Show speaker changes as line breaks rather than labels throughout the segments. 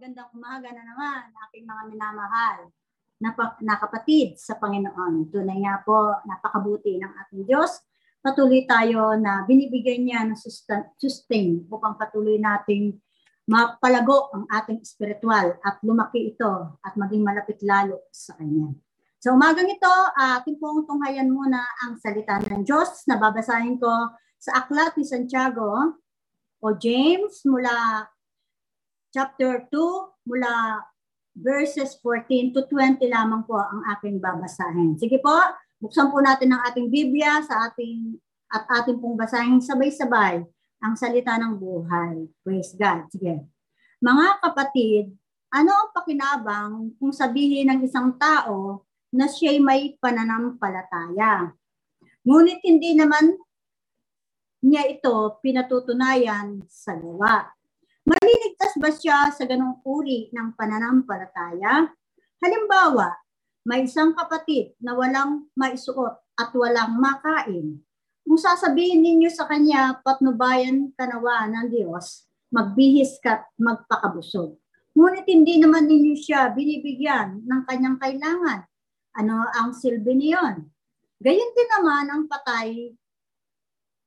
Magandang umaga na naman, aking mga minamahal na, na kapatid sa Panginoon. Tunay nga po, napakabuti ng ating Diyos. Patuloy tayo na binibigyan niya ng sustain upang patuloy nating mapalago ang ating spiritual at lumaki ito at maging malapit lalo sa Kanya. Sa umagang ito, ating pong tunghayan muna ang salita ng Diyos na babasahin ko sa Aklat ni Santiago o James mula chapter 2 mula verses 14 to 20 lamang po ang aking babasahin. Sige po, buksan po natin ang ating Biblia sa ating at ating pong basahin sabay-sabay ang salita ng buhay. Praise God. Sige. Mga kapatid, ano ang pakinabang kung sabihin ng isang tao na siya'y may pananampalataya? Ngunit hindi naman niya ito pinatutunayan sa gawa. Maliligtas ba siya sa ganong uri ng pananampalataya? Halimbawa, may isang kapatid na walang maisuot at walang makain. Kung sasabihin ninyo sa kanya, patnubayan ka nawa ng Diyos, magbihis ka at magpakabusog. Ngunit hindi naman ninyo siya binibigyan ng kanyang kailangan. Ano ang silbi niyon? Gayon din naman ang patay,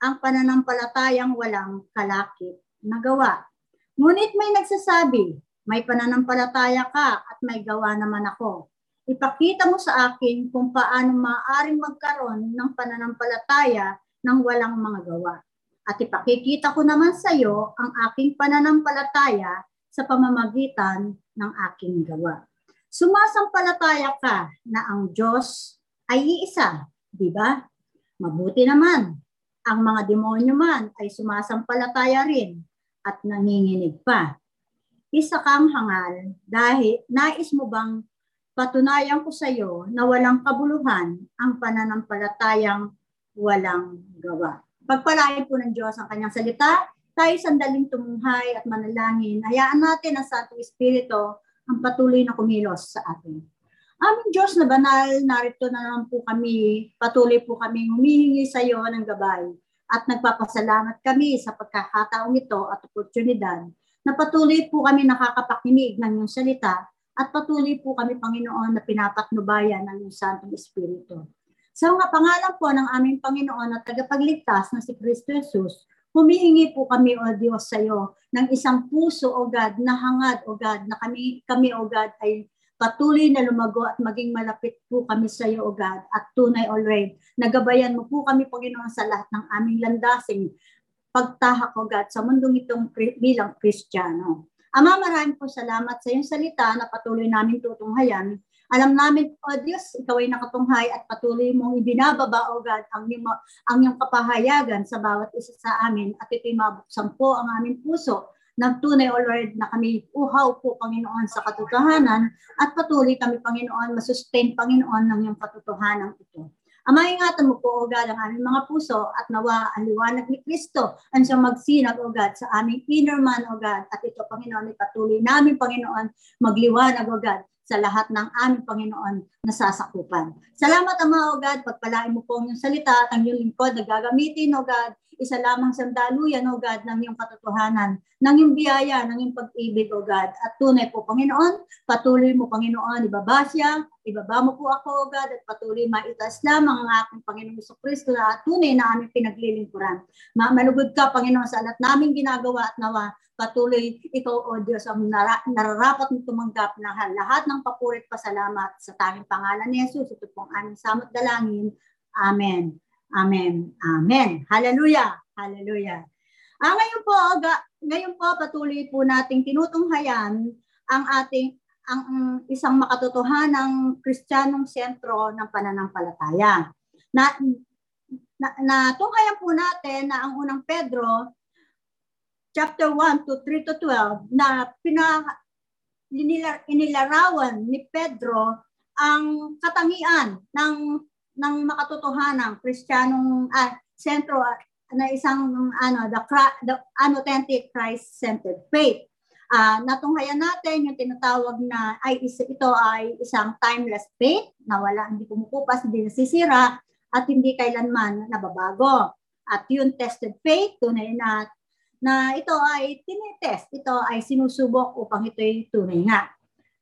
ang pananampalatayang walang kalakip na gawa. Ngunit may nagsasabi, may pananampalataya ka at may gawa naman ako. Ipakita mo sa akin kung paano maaaring magkaroon ng pananampalataya ng walang mga gawa. At ipakikita ko naman sa iyo ang aking pananampalataya sa pamamagitan ng aking gawa. Sumasampalataya ka na ang Diyos ay iisa, di ba? Mabuti naman. Ang mga demonyo man ay sumasampalataya rin at nanginginig pa. Isa kang hangal dahil nais mo bang patunayan ko sa iyo na walang kabuluhan ang pananampalatayang walang gawa. Pagpalain po ng Diyos ang kanyang salita, tayo sandaling tumunghay at manalangin. Hayaan natin ang Santo Espiritu ang patuloy na kumilos sa atin. Aming Diyos na banal, narito na naman po kami, patuloy po kami humihingi sa iyo ng gabay at nagpapasalamat kami sa pagkakataong ito at oportunidad na patuloy po kami nakakapakinig ng iyong salita at patuloy po kami, Panginoon, na pinapatnubayan ng iyong Santong Espiritu. Sa mga pangalan po ng aming Panginoon at tagapagligtas na si Kristo Jesus, humihingi po kami, O Diyos, sa iyo ng isang puso, O God, na hangad, O God, na kami, kami O God, ay Patuloy na lumago at maging malapit po kami sa iyo, O God, at tunay already. Nagabayan mo po kami, Panginoon, sa lahat ng aming landasing pagtahak, O God, sa mundong itong bilang Kristiyano. Ama, maraming po salamat sa iyong salita na patuloy namin tutunghayan. Alam namin, O Diyos, ikaw ay nakatunghay at patuloy mong ibinababa, O God, ang iyong, ang iyong kapahayagan sa bawat isa sa amin at ito'y mabuksan po ang aming puso Nagtunay, O Lord, na kami uhaw po, Panginoon, sa katotohanan at patuloy kami, Panginoon, masustain, Panginoon, ng iyong katotohanan ito. Ama, ingatan mo po, O God, ang aming mga puso at nawa ang liwanag ni Kristo ang siyang magsinag, O God, sa aming inner man, O God. At ito, Panginoon, ipatuloy namin, Panginoon, magliwanag, O God, sa lahat ng aming Panginoon na sasakupan. Salamat, Ama, O God, pagpalain mo po ang iyong salita at ang iyong lingkod na gagamitin, O God, isa lamang sandaluyan, O God, ng iyong katotohanan, ng iyong biyaya, ng iyong pag-ibig, O God. At tunay po, Panginoon, patuloy mo, Panginoon, ibaba siya, ibaba mo po ako, O God, at patuloy maitas lamang ang aking Panginoon sa Kristo na tunay na aming pinaglilingkuran. Malugod ka, Panginoon, sa lahat namin ginagawa at nawa patuloy ikaw, O Diyos, ang nar- nararapat mo tumanggap ng lahat ng papurit pasalamat sa tanging pangalan ni Jesus. Ito pong aming samot dalangin. Amen. Amen. Amen. Hallelujah. Hallelujah. Ah, ngayon po, ga, ngayon po patuloy po nating tinutunghayan ang ating ang um, isang makatotohanang kristyanong sentro ng pananampalataya. Na, na, na tunghayan po natin na ang unang Pedro chapter 1 to 3 to 12 na pina inilarawan ni Pedro ang katangian ng ng makatotohanang Kristiyanong uh, sentro uh, na isang ano the, the unauthentic Christ-centered faith. Uh, natunghayan natin yung tinatawag na ay ito ay isang timeless faith na wala hindi kumukupas, hindi nasisira at hindi kailanman nababago. At yung tested faith, tunay na na ito ay tinetest, ito ay sinusubok upang ito'y tunay nga.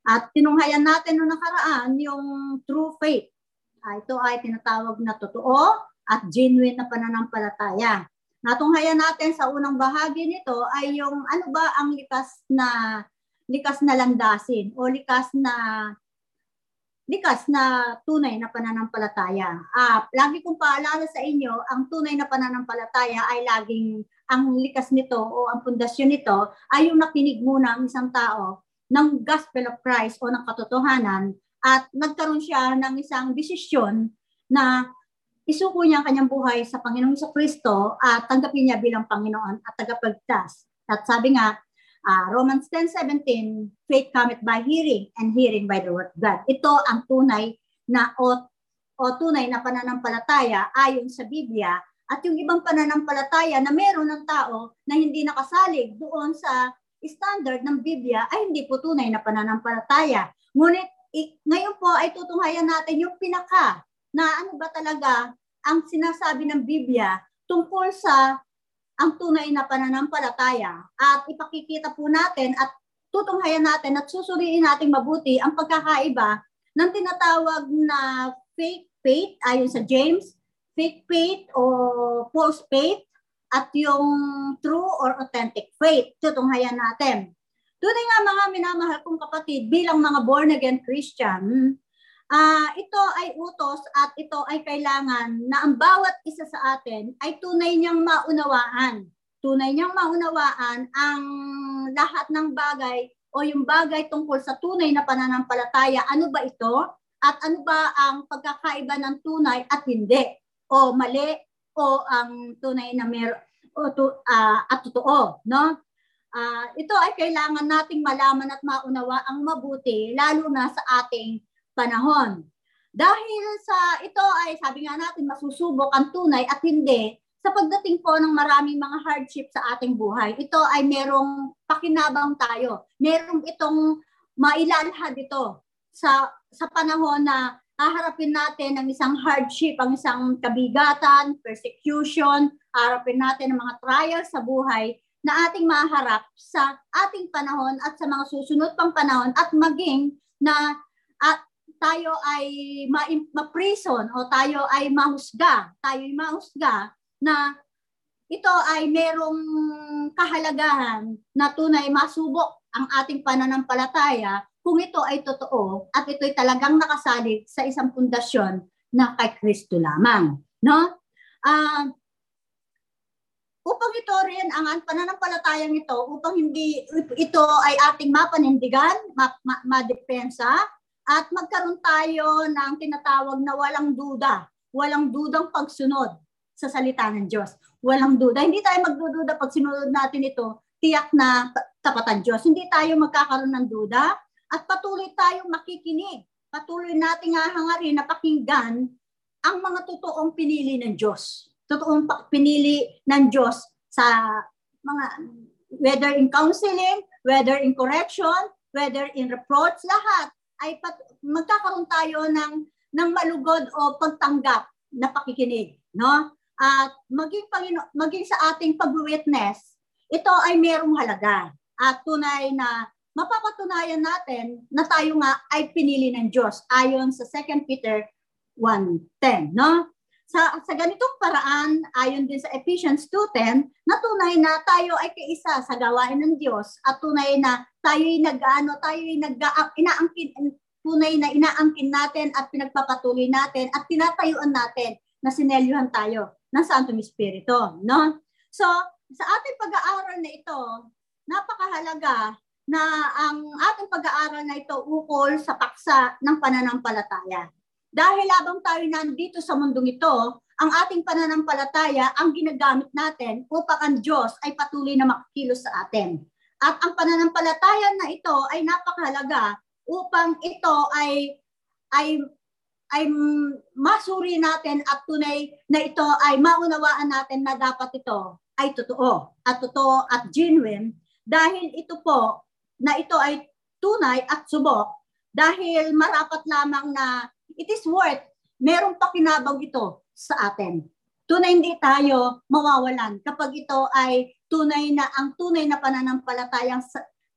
At tinunghayan natin noong nakaraan yung true faith. Uh, ito ay tinatawag na totoo at genuine na pananampalataya. Natunghayan natin sa unang bahagi nito ay yung ano ba ang likas na likas na landasin o likas na likas na tunay na pananampalataya. Ah, lagi kong paalala sa inyo, ang tunay na pananampalataya ay laging ang likas nito o ang pundasyon nito ay yung nakinig muna ang isang tao ng gospel of Christ o ng katotohanan at nagkaroon siya ng isang desisyon na isuko niya ang kanyang buhay sa Panginoong Kristo at tanggapin niya bilang Panginoon at tagapagtas. At sabi nga, uh, Romans 10:17, faith cometh by hearing and hearing by the word of God. Ito ang tunay na o, o tunay na pananampalataya ayon sa Biblia at yung ibang pananampalataya na meron ng tao na hindi nakasalig doon sa standard ng Biblia ay hindi po tunay na pananampalataya. Ngunit i, ngayon po ay tutunghayan natin yung pinaka na ano ba talaga ang sinasabi ng Biblia tungkol sa ang tunay na pananampalataya at ipakikita po natin at tutunghayan natin at susuriin natin mabuti ang pagkakaiba ng tinatawag na fake faith ayon sa James, fake faith o false faith at yung true or authentic faith. Tutunghayan natin. Tunay nga mga minamahal kong kapatid, bilang mga born again Christian, uh, ito ay utos at ito ay kailangan na ang bawat isa sa atin ay tunay niyang maunawaan. Tunay niyang maunawaan ang lahat ng bagay o yung bagay tungkol sa tunay na pananampalataya. Ano ba ito? At ano ba ang pagkakaiba ng tunay at hindi? O mali o ang tunay na mer o to, uh, at totoo, no? Uh, ito ay kailangan nating malaman at maunawa ang mabuti lalo na sa ating panahon. Dahil sa ito ay sabi nga natin masusubok ang tunay at hindi sa pagdating po ng maraming mga hardship sa ating buhay. Ito ay merong pakinabang tayo. Merong itong mailalhad ito sa sa panahon na haharapin natin ang isang hardship, ang isang kabigatan, persecution, harapin natin ang mga trials sa buhay na ating maharap sa ating panahon at sa mga susunod pang panahon at maging na at tayo ay ma-prison o tayo ay mahusga, tayo ay mahusga na ito ay merong kahalagahan na tunay masubok ang ating pananampalataya kung ito ay totoo at ito ay talagang nakasalig sa isang pundasyon na kay Kristo lamang. No? Uh, upang ito rin ang pananampalatayang ito, upang hindi ito ay ating mapanindigan, ma, ma, madepensa, at magkaroon tayo ng tinatawag na walang duda, walang dudang pagsunod sa salita ng Diyos. Walang duda. Hindi tayo magdududa pag sinunod natin ito, tiyak na tapatan Diyos. Hindi tayo magkakaroon ng duda at patuloy tayong makikinig. Patuloy nating hahangarin na pakinggan ang mga totoong pinili ng Diyos. Totoong pinili ng Diyos sa mga whether in counseling, whether in correction, whether in reproach, lahat ay pat, magkakaroon tayo ng ng malugod o pagtanggap na pakikinig, no? At maging Pangino, maging sa ating pag-witness, ito ay merong halaga at tunay na mapapatunayan natin na tayo nga ay pinili ng Diyos ayon sa 2 Peter 1.10, no? Sa, sa ganitong paraan, ayon din sa Ephesians 2.10, na tunay na tayo ay kaisa sa gawain ng Diyos at tunay na tayo ay nag-ano, tayo ay nag inaangkin, tunay na inaangkin natin at pinagpapatuloy natin at tinatayuan natin na sinelyuhan tayo ng Santo Espiritu, no? So, sa ating pag-aaral na ito, napakahalaga na ang ating pag-aaral na ito ukol sa paksa ng pananampalataya. Dahil labang tayo nandito sa mundong ito, ang ating pananampalataya ang ginagamit natin upang ang Diyos ay patuloy na makikilos sa atin. At ang pananampalataya na ito ay napakahalaga upang ito ay ay ay masuri natin at tunay na ito ay maunawaan natin na dapat ito ay totoo at totoo at genuine dahil ito po na ito ay tunay at subok dahil marapat lamang na it is worth, merong pakinabang ito sa atin. Tunay hindi tayo mawawalan kapag ito ay tunay na ang tunay na pananampalatayang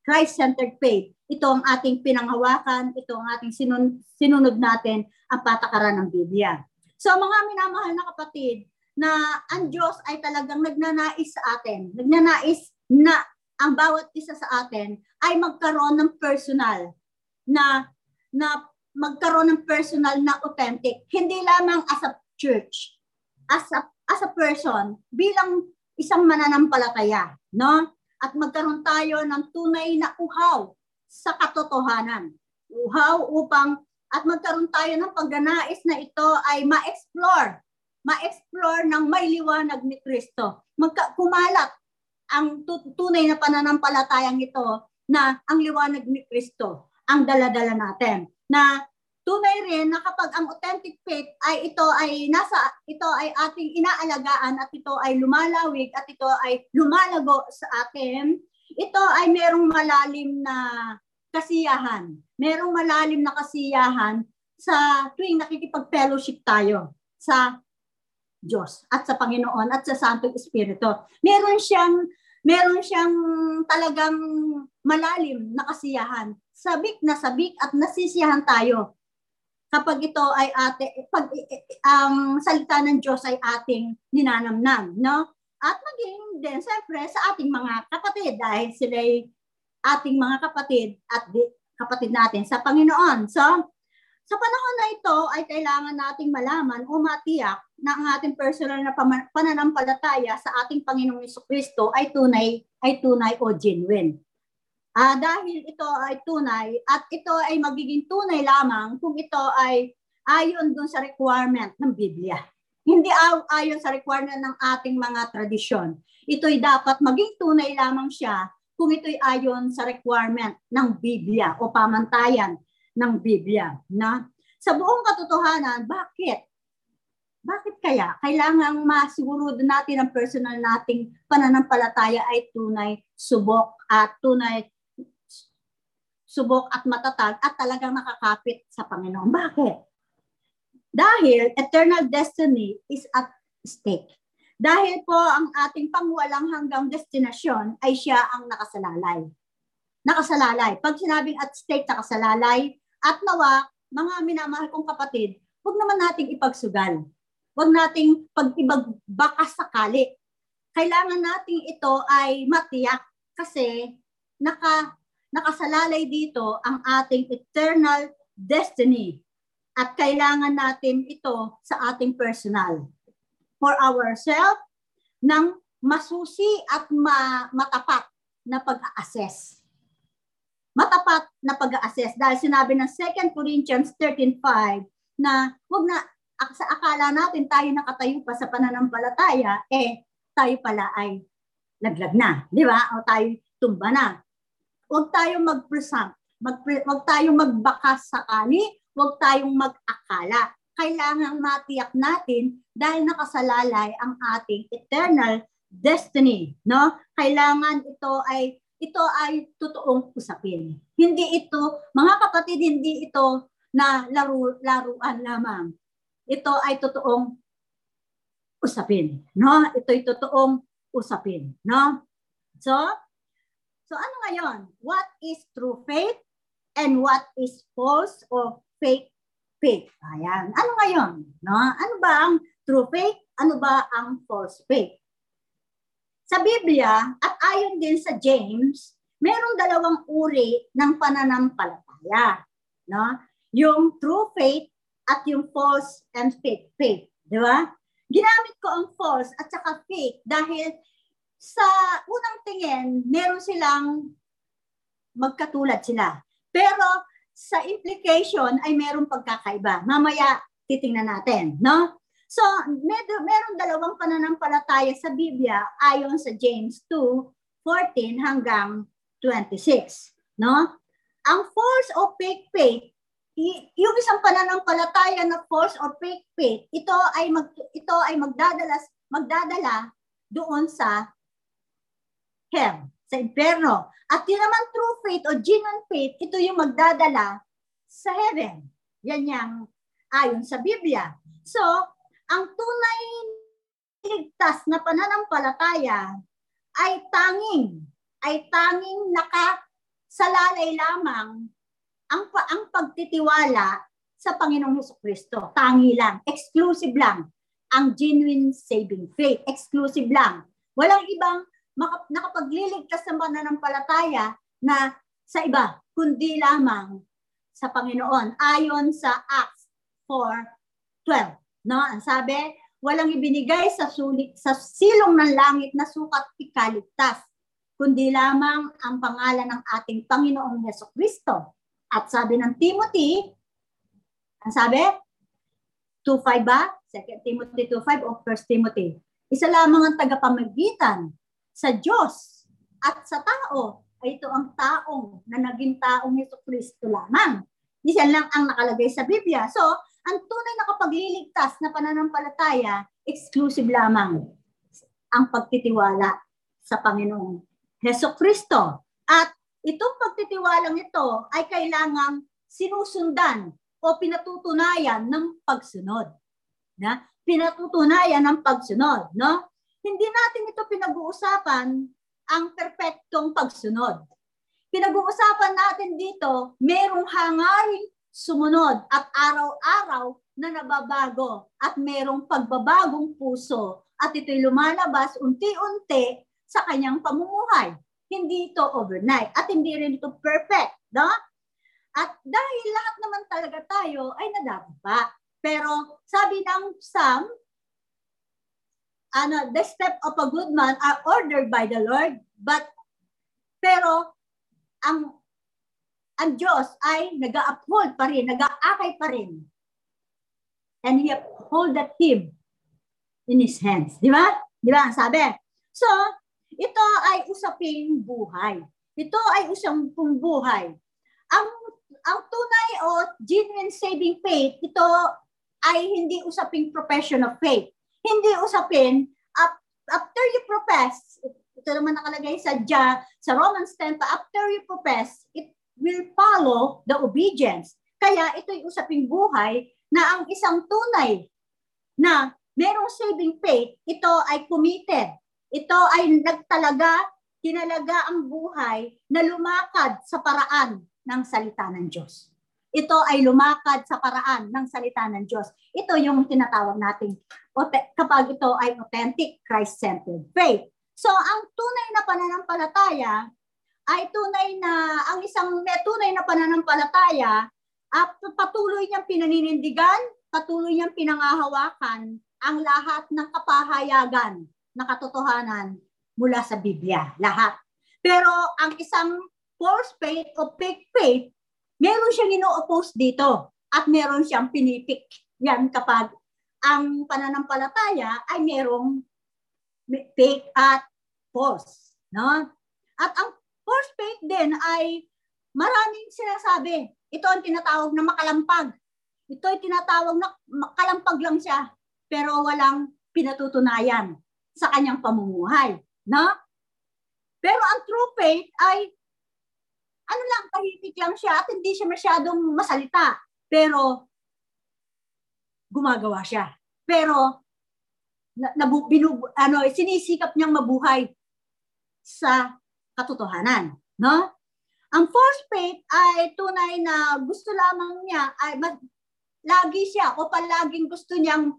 Christ-centered faith. Ito ang ating pinanghawakan, ito ang ating sinun, sinunod natin ang patakaran ng Biblia. So mga minamahal na kapatid, na ang Diyos ay talagang nagnanais sa atin. Nagnanais na ang bawat isa sa atin ay magkaroon ng personal na na magkaroon ng personal na authentic. Hindi lamang as a church, as a, as a person, bilang isang mananampalataya, no? At magkaroon tayo ng tunay na uhaw sa katotohanan. Uhaw upang at magkaroon tayo ng pagganais na ito ay ma-explore ma-explore ng may liwanag ni Kristo. Magka, kumalat ang tunay na pananampalatayang ito na ang liwanag ni Kristo ang daladala natin. Na tunay rin na kapag ang authentic faith ay ito ay nasa ito ay ating inaalagaan at ito ay lumalawig at ito ay lumalago sa atin, ito ay merong malalim na kasiyahan. Merong malalim na kasiyahan sa tuwing nakikipag-fellowship tayo sa Diyos at sa Panginoon at sa Santong Espiritu. Meron siyang meron siyang talagang malalim na kasiyahan. Sabik na sabik at nasisiyahan tayo kapag ito ay ate pag ang salita ng Diyos ay ating ninanamnam, no? At maging din siyempre sa ating mga kapatid dahil sila ay ating mga kapatid at di, kapatid natin sa Panginoon. So, sa panahon na ito ay kailangan nating malaman o matiyak na ang ating personal na pananampalataya sa ating Panginoong Kristo ay tunay ay tunay o genuine. Ah, dahil ito ay tunay at ito ay magiging tunay lamang kung ito ay ayon dun sa requirement ng Biblia. Hindi ayon sa requirement ng ating mga tradisyon. Ito'y dapat maging tunay lamang siya kung ito'y ayon sa requirement ng Biblia o pamantayan ng Biblia. Na? Sa buong katotohanan, bakit? Bakit kaya? Kailangang masigurado natin ang personal nating pananampalataya ay tunay, subok at tunay subok at matatag at talagang nakakapit sa Panginoon. Bakit? Dahil eternal destiny is at stake. Dahil po ang ating pangwalang hanggang destinasyon ay siya ang nakasalalay. Nakasalalay. Pag sinabing at stake, nakasalalay, at nawa, mga minamahal kong kapatid, huwag naman nating ipagsugal. Huwag nating pag-ibagbakas sakali. Kailangan nating ito ay matiyak kasi naka, nakasalalay dito ang ating eternal destiny. At kailangan natin ito sa ating personal. For ourselves, ng masusi at ma- matapat na pag-assess matapat na pag-assess dahil sinabi ng 2 Corinthians 13.5 na wag na sa akala natin tayo nakatayo pa sa pananampalataya, eh tayo pala ay laglag na, di ba? O tayo tumba na. Huwag tayong mag-present, mag huwag tayong magbakas sakali, huwag tayong mag-akala. Kailangan matiyak natin dahil nakasalalay ang ating eternal destiny, no? Kailangan ito ay ito ay totoong usapin. Hindi ito, mga kapatid, hindi ito na laro, laruan lamang. Ito ay totoong usapin, no? Ito ay totoong usapin, no? So, so ano ngayon? What is true faith and what is false or fake faith? Ayan. Ano ngayon? No? Ano ba ang true faith? Ano ba ang false faith? Sa Biblia at ayon din sa James, merong dalawang uri ng pananampalataya. No? Yung true faith at yung false and fake faith. Di ba? Ginamit ko ang false at saka fake dahil sa unang tingin, meron silang magkatulad sila. Pero sa implication ay merong pagkakaiba. Mamaya titingnan natin, no? So, med- meron dalawang pananampalataya sa Biblia ayon sa James 2:14 hanggang 26, no? Ang false o fake faith, yung isang pananampalataya na false or fake faith, ito ay mag ito ay magdadala magdadala doon sa hell, sa impyerno. At yun naman true faith o genuine faith, ito yung magdadala sa heaven. Yan yang ayon sa Biblia. So, ang tunay ligtas na pananampalataya ay tanging, ay tanging nakasalalay lamang ang, ang pagtitiwala sa Panginoong Heso Kristo. Tangi lang, exclusive lang ang genuine saving faith. Exclusive lang. Walang ibang nakapagliligtas ng pananampalataya na sa iba, kundi lamang sa Panginoon. Ayon sa Acts 4.12. No? Ang sabi, walang ibinigay sa sulit sa silong ng langit na sukat ikaligtas, kundi lamang ang pangalan ng ating Panginoong Yeso Kristo. At sabi ng Timothy, ang sabi, 2.5 ba? 2 Timothy 2.5 o 1 Timothy? Isa lamang ang tagapamagitan sa Diyos at sa tao ay ito ang taong na naging taong Yeso Kristo lamang. Isa lang ang nakalagay sa Biblia. So, ang tunay na kapagliligtas na pananampalataya, exclusive lamang ang pagtitiwala sa Panginoong Heso Kristo. At itong pagtitiwalang ito ay kailangang sinusundan o pinatutunayan ng pagsunod. Na? Pinatutunayan ng pagsunod. No? Hindi natin ito pinag-uusapan ang perpektong pagsunod. Pinag-uusapan natin dito, merong hangaring sumunod at araw-araw na nababago at merong pagbabagong puso at ito'y lumalabas unti-unti sa kanyang pamumuhay. Hindi ito overnight at hindi rin ito perfect. No? At dahil lahat naman talaga tayo ay nadapa. Pero sabi ng Psalm, ano, the step of a good man are ordered by the Lord, but pero ang ang Diyos ay nag-uphold pa rin, nag-aakay pa rin. And He upholded him in His hands. Di ba? Di ba? Sabi. So, ito ay usaping buhay. Ito ay usaping buhay. Ang ang tunay o genuine saving faith, ito ay hindi usaping profession of faith. Hindi usapin after you profess, ito naman nakalagay sa sa Romans 10, after you profess, it will follow the obedience. Kaya ito'y usaping buhay na ang isang tunay na merong saving faith, ito ay committed. Ito ay nagtalaga, kinalaga ang buhay na lumakad sa paraan ng salita ng Diyos. Ito ay lumakad sa paraan ng salita ng Diyos. Ito yung tinatawag nating kapag ito ay authentic Christ-centered faith. So ang tunay na pananampalataya ay tunay na ang isang may tunay na pananampalataya at patuloy niyang pinaninindigan, patuloy niyang pinangahawakan ang lahat ng kapahayagan na katotohanan mula sa Biblia. Lahat. Pero ang isang false faith o fake faith, meron siyang ino-oppose dito at meron siyang pinipik. Yan kapag ang pananampalataya ay merong fake at false. No? At ang Force faith din ay maraming sinasabi. Ito ang tinatawag na makalampag. Ito ay tinatawag na makalampag lang siya, pero walang pinatutunayan sa kanyang pamumuhay. No? Pero ang true faith ay ano lang, tahimik lang siya at hindi siya masyadong masalita. Pero gumagawa siya. Pero na, na, binub, ano, sinisikap niyang mabuhay sa katotohanan, no? Ang false faith ay tunay na gusto lamang niya ay lagi siya o palaging gusto niyang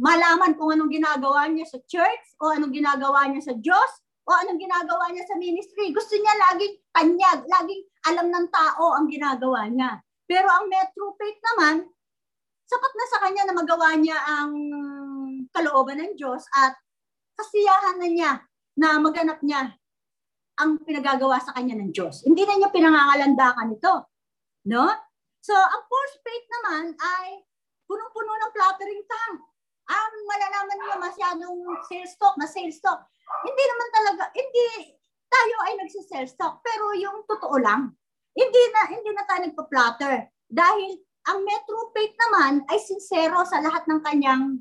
malaman kung anong ginagawa niya sa church o anong ginagawa niya sa Diyos o anong ginagawa niya sa ministry. Gusto niya laging tanyag, laging alam ng tao ang ginagawa niya. Pero ang true faith naman, sapat na sa kanya na magawa niya ang kalooban ng Diyos at kasiyahan na niya na maganap niya ang pinagagawa sa kanya ng Diyos. Hindi na niya pinangangalandakan ito. No? So, ang false faith naman ay punong-puno ng flattering tongue. Ang malalaman niya masyadong sales talk na sales talk. Hindi naman talaga, hindi tayo ay nagsi-sales talk, pero yung totoo lang. Hindi na hindi na tayo nagpa-flatter dahil ang metro faith naman ay sincero sa lahat ng kanyang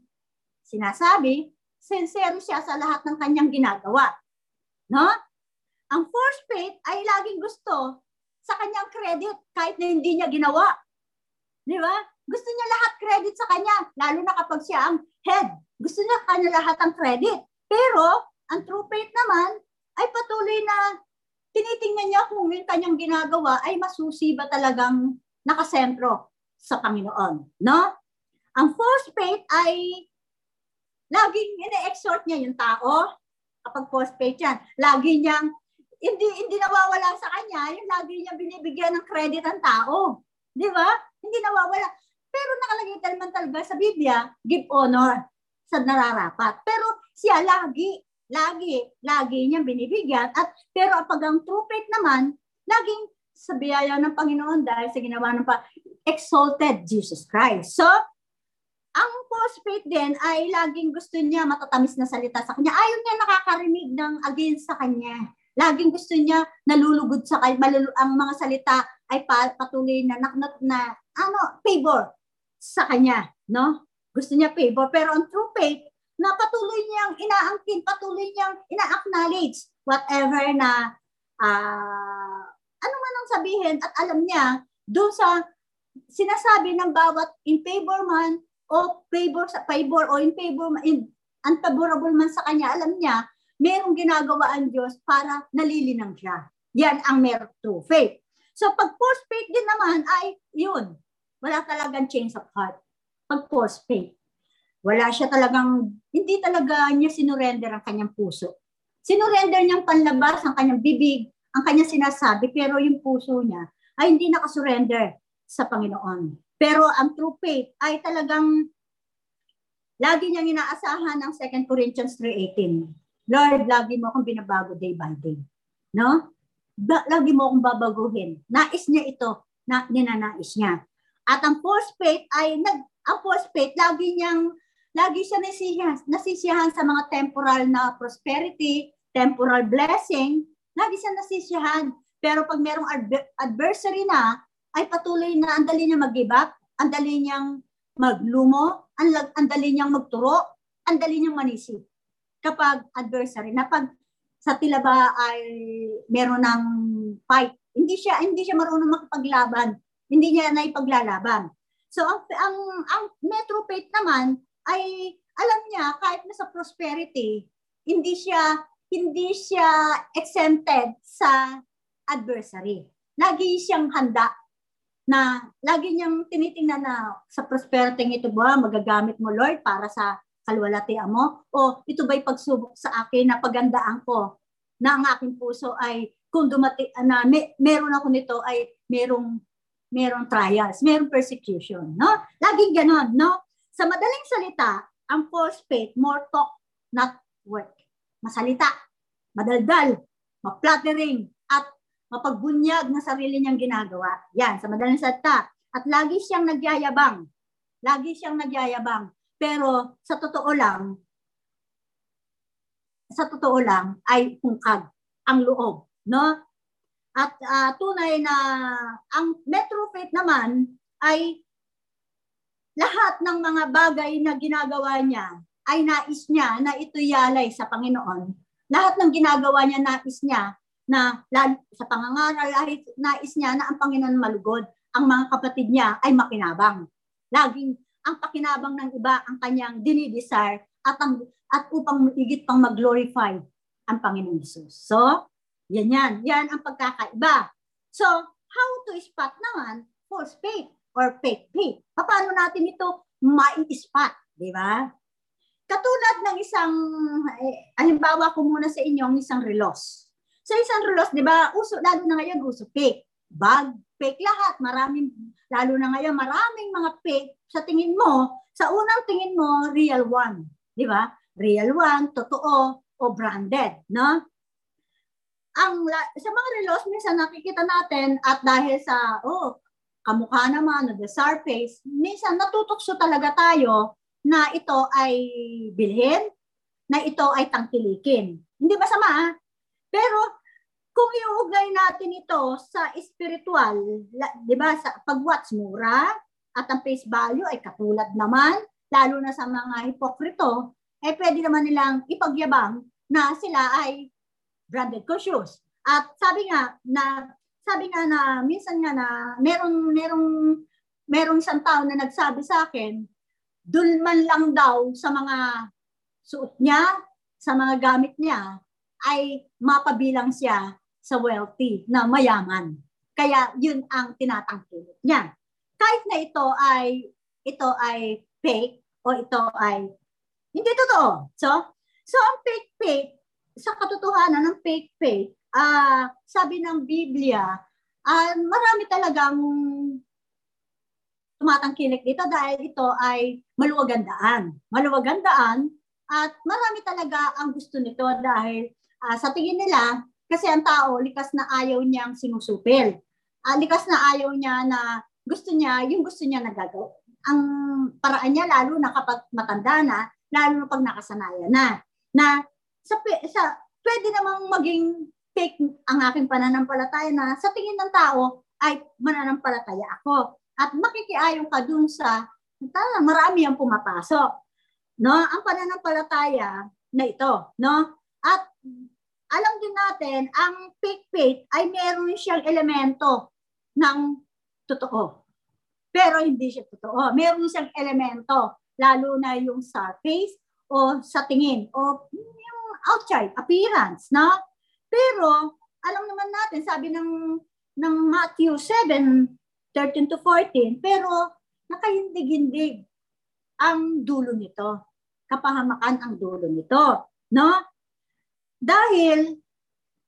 sinasabi, sincero siya sa lahat ng kanyang ginagawa. No? Ang force faith ay laging gusto sa kanyang credit kahit na hindi niya ginawa. Di ba? Gusto niya lahat credit sa kanya, lalo na kapag siya ang head. Gusto niya kanya lahat ang credit. Pero, ang true faith naman ay patuloy na tinitingnan niya kung yung kanyang ginagawa ay masusi ba talagang nakasentro sa Panginoon. No? Ang false faith ay laging ine-exhort niya yung tao kapag false faith yan. Lagi niyang hindi hindi nawawala sa kanya, yung lagi niya binibigyan ng credit ang tao. Di ba? Hindi nawawala. Pero nakalagay naman talaga sa Biblia, give honor sa nararapat. Pero siya lagi, lagi, lagi niyang binibigyan. At, pero pag ang true faith naman, laging sa biyaya ng Panginoon dahil sa ginawa ng pa, exalted Jesus Christ. So, ang false faith din ay laging gusto niya matatamis na salita sa kanya. Ayaw niya nakakarinig ng against sa kanya. Laging gusto niya nalulugod sa kanya, malulu- ang mga salita ay patuloy na, na, na, na ano, favor sa kanya, no? Gusto niya favor. Pero ang true faith, na patuloy niyang inaangkin, patuloy niyang ina-acknowledge whatever na uh, ano man ang sabihin at alam niya doon sa sinasabi ng bawat in favor man o favor sa favor o in favor in unfavorable man sa kanya, alam niya merong ginagawa ang Diyos para nalilinang siya. Yan ang meron true faith. So pag false faith din naman ay yun. Wala talagang change of heart. Pag false faith. Wala siya talagang, hindi talaga niya sinurrender ang kanyang puso. Sinurrender niyang panlabas ang kanyang bibig, ang kanyang sinasabi, pero yung puso niya ay hindi nakasurrender sa Panginoon. Pero ang true faith ay talagang lagi niyang inaasahan ang 2 Corinthians 3.18. Lord, lagi mo akong binabago day by day. No? Ba- lagi mo akong babaguhin. Nais niya ito, na ninanais niya. At ang false faith ay nag ang false faith lagi niyang lagi siya nasisiyahan, nasisiyahan sa mga temporal na prosperity, temporal blessing, lagi siya nasisiyahan. Pero pag merong adver- adversary na, ay patuloy na ang dali niya mag-give up, ang dali niyang maglumo, ang, ang dali niyang magturo, ang dali niyang manisi. Kapag adversary, na pag sa tila ba ay meron ng fight, hindi siya hindi siya marunong makipaglaban, hindi niya na ipaglalaban. So ang ang ang Metro Faith naman ay alam niya kahit na sa prosperity, hindi siya hindi siya exempted sa adversary. Lagi siyang handa na lagi niyang tinitingnan na sa prosperity ito ba magagamit mo Lord para sa kalwalatian mo o ito ba'y pagsubok sa akin na pagandaan ko na ang aking puso ay kung dumati na may, meron ako nito ay merong merong trials, merong persecution, no? Laging ganon, no? Sa madaling salita, ang false faith, more talk, not work. Masalita, madaldal, ma-flattering, at mapagbunyag na sarili niyang ginagawa. Yan, sa madaling salita. At lagi siyang nagyayabang. Lagi siyang nagyayabang. Pero sa totoo lang, sa totoo lang ay hungkag ang loob, no? At uh, tunay na ang Metro Faith naman ay lahat ng mga bagay na ginagawa niya ay nais niya na ito yalay sa Panginoon. Lahat ng ginagawa niya nais niya na sa pangangaral ay nais niya na ang Panginoon malugod. Ang mga kapatid niya ay makinabang. Laging ang pakinabang ng iba ang kanyang dinidesire at ang at upang higit pang mag-glorify ang Panginoon Jesus. So, yan yan. Yan ang pagkakaiba. So, how to spot naman false faith? Or fake faith. Paano natin ito ma-spot, di ba? Katulad ng isang, eh, halimbawa ko muna sa inyo, isang relos. Sa isang relos, di ba, uso, lalo na ngayon, uso fake. Bag, fake lahat. Maraming, lalo na ngayon, maraming mga fake. Sa tingin mo, sa unang tingin mo, real one. Di ba? Real one, totoo, o branded, no? Ang, sa mga relos, minsan nakikita natin at dahil sa, oh, kamukha naman, the surface, minsan natutokso talaga tayo na ito ay bilhin, na ito ay tangkilikin. Hindi ba sama? Ah? Pero kung iuugnay natin ito sa spiritual, di ba, sa pag-watch mura at ang face value ay katulad naman, lalo na sa mga hipokrito, eh pwede naman nilang ipagyabang na sila ay branded shoes. At sabi nga na sabi nga na, minsan nga na, merong, merong, merong isang tao na nagsabi sa akin, dulman lang daw sa mga suot niya, sa mga gamit niya, ay mapabilang siya sa wealthy na mayaman. Kaya yun ang tinatangkilik niya. Kahit na ito ay ito ay fake o ito ay hindi totoo. So, so ang fake fake sa katotohanan ng fake fake, uh, sabi ng Biblia, uh, marami talagang tumatangkilik dito dahil ito ay maluwagandaan. Maluwagandaan at marami talaga ang gusto nito dahil uh, sa tingin nila, kasi ang tao, likas na ayaw niyang sinusupil. Uh, likas na ayaw niya na gusto niya, yung gusto niya nagagawa. Ang paraan niya, lalo na kapag matanda na, lalo na pag nakasanayan na, na sa, sa pwede namang maging fake ang aking pananampalataya na sa tingin ng tao ay mananampalataya ako at makikiayon ka dun sa tala, marami ang pumapasok. No? Ang pananampalataya na ito, no? At alam din natin, ang fake faith ay meron siyang elemento ng totoo. Pero hindi siya totoo. Meron siyang elemento, lalo na yung sa face o sa tingin o yung outside appearance, no? Pero alam naman natin, sabi ng ng Matthew 7, 13 to 14, pero nakahindig-hindig ang dulo nito. Kapahamakan ang dulo nito. No? Dahil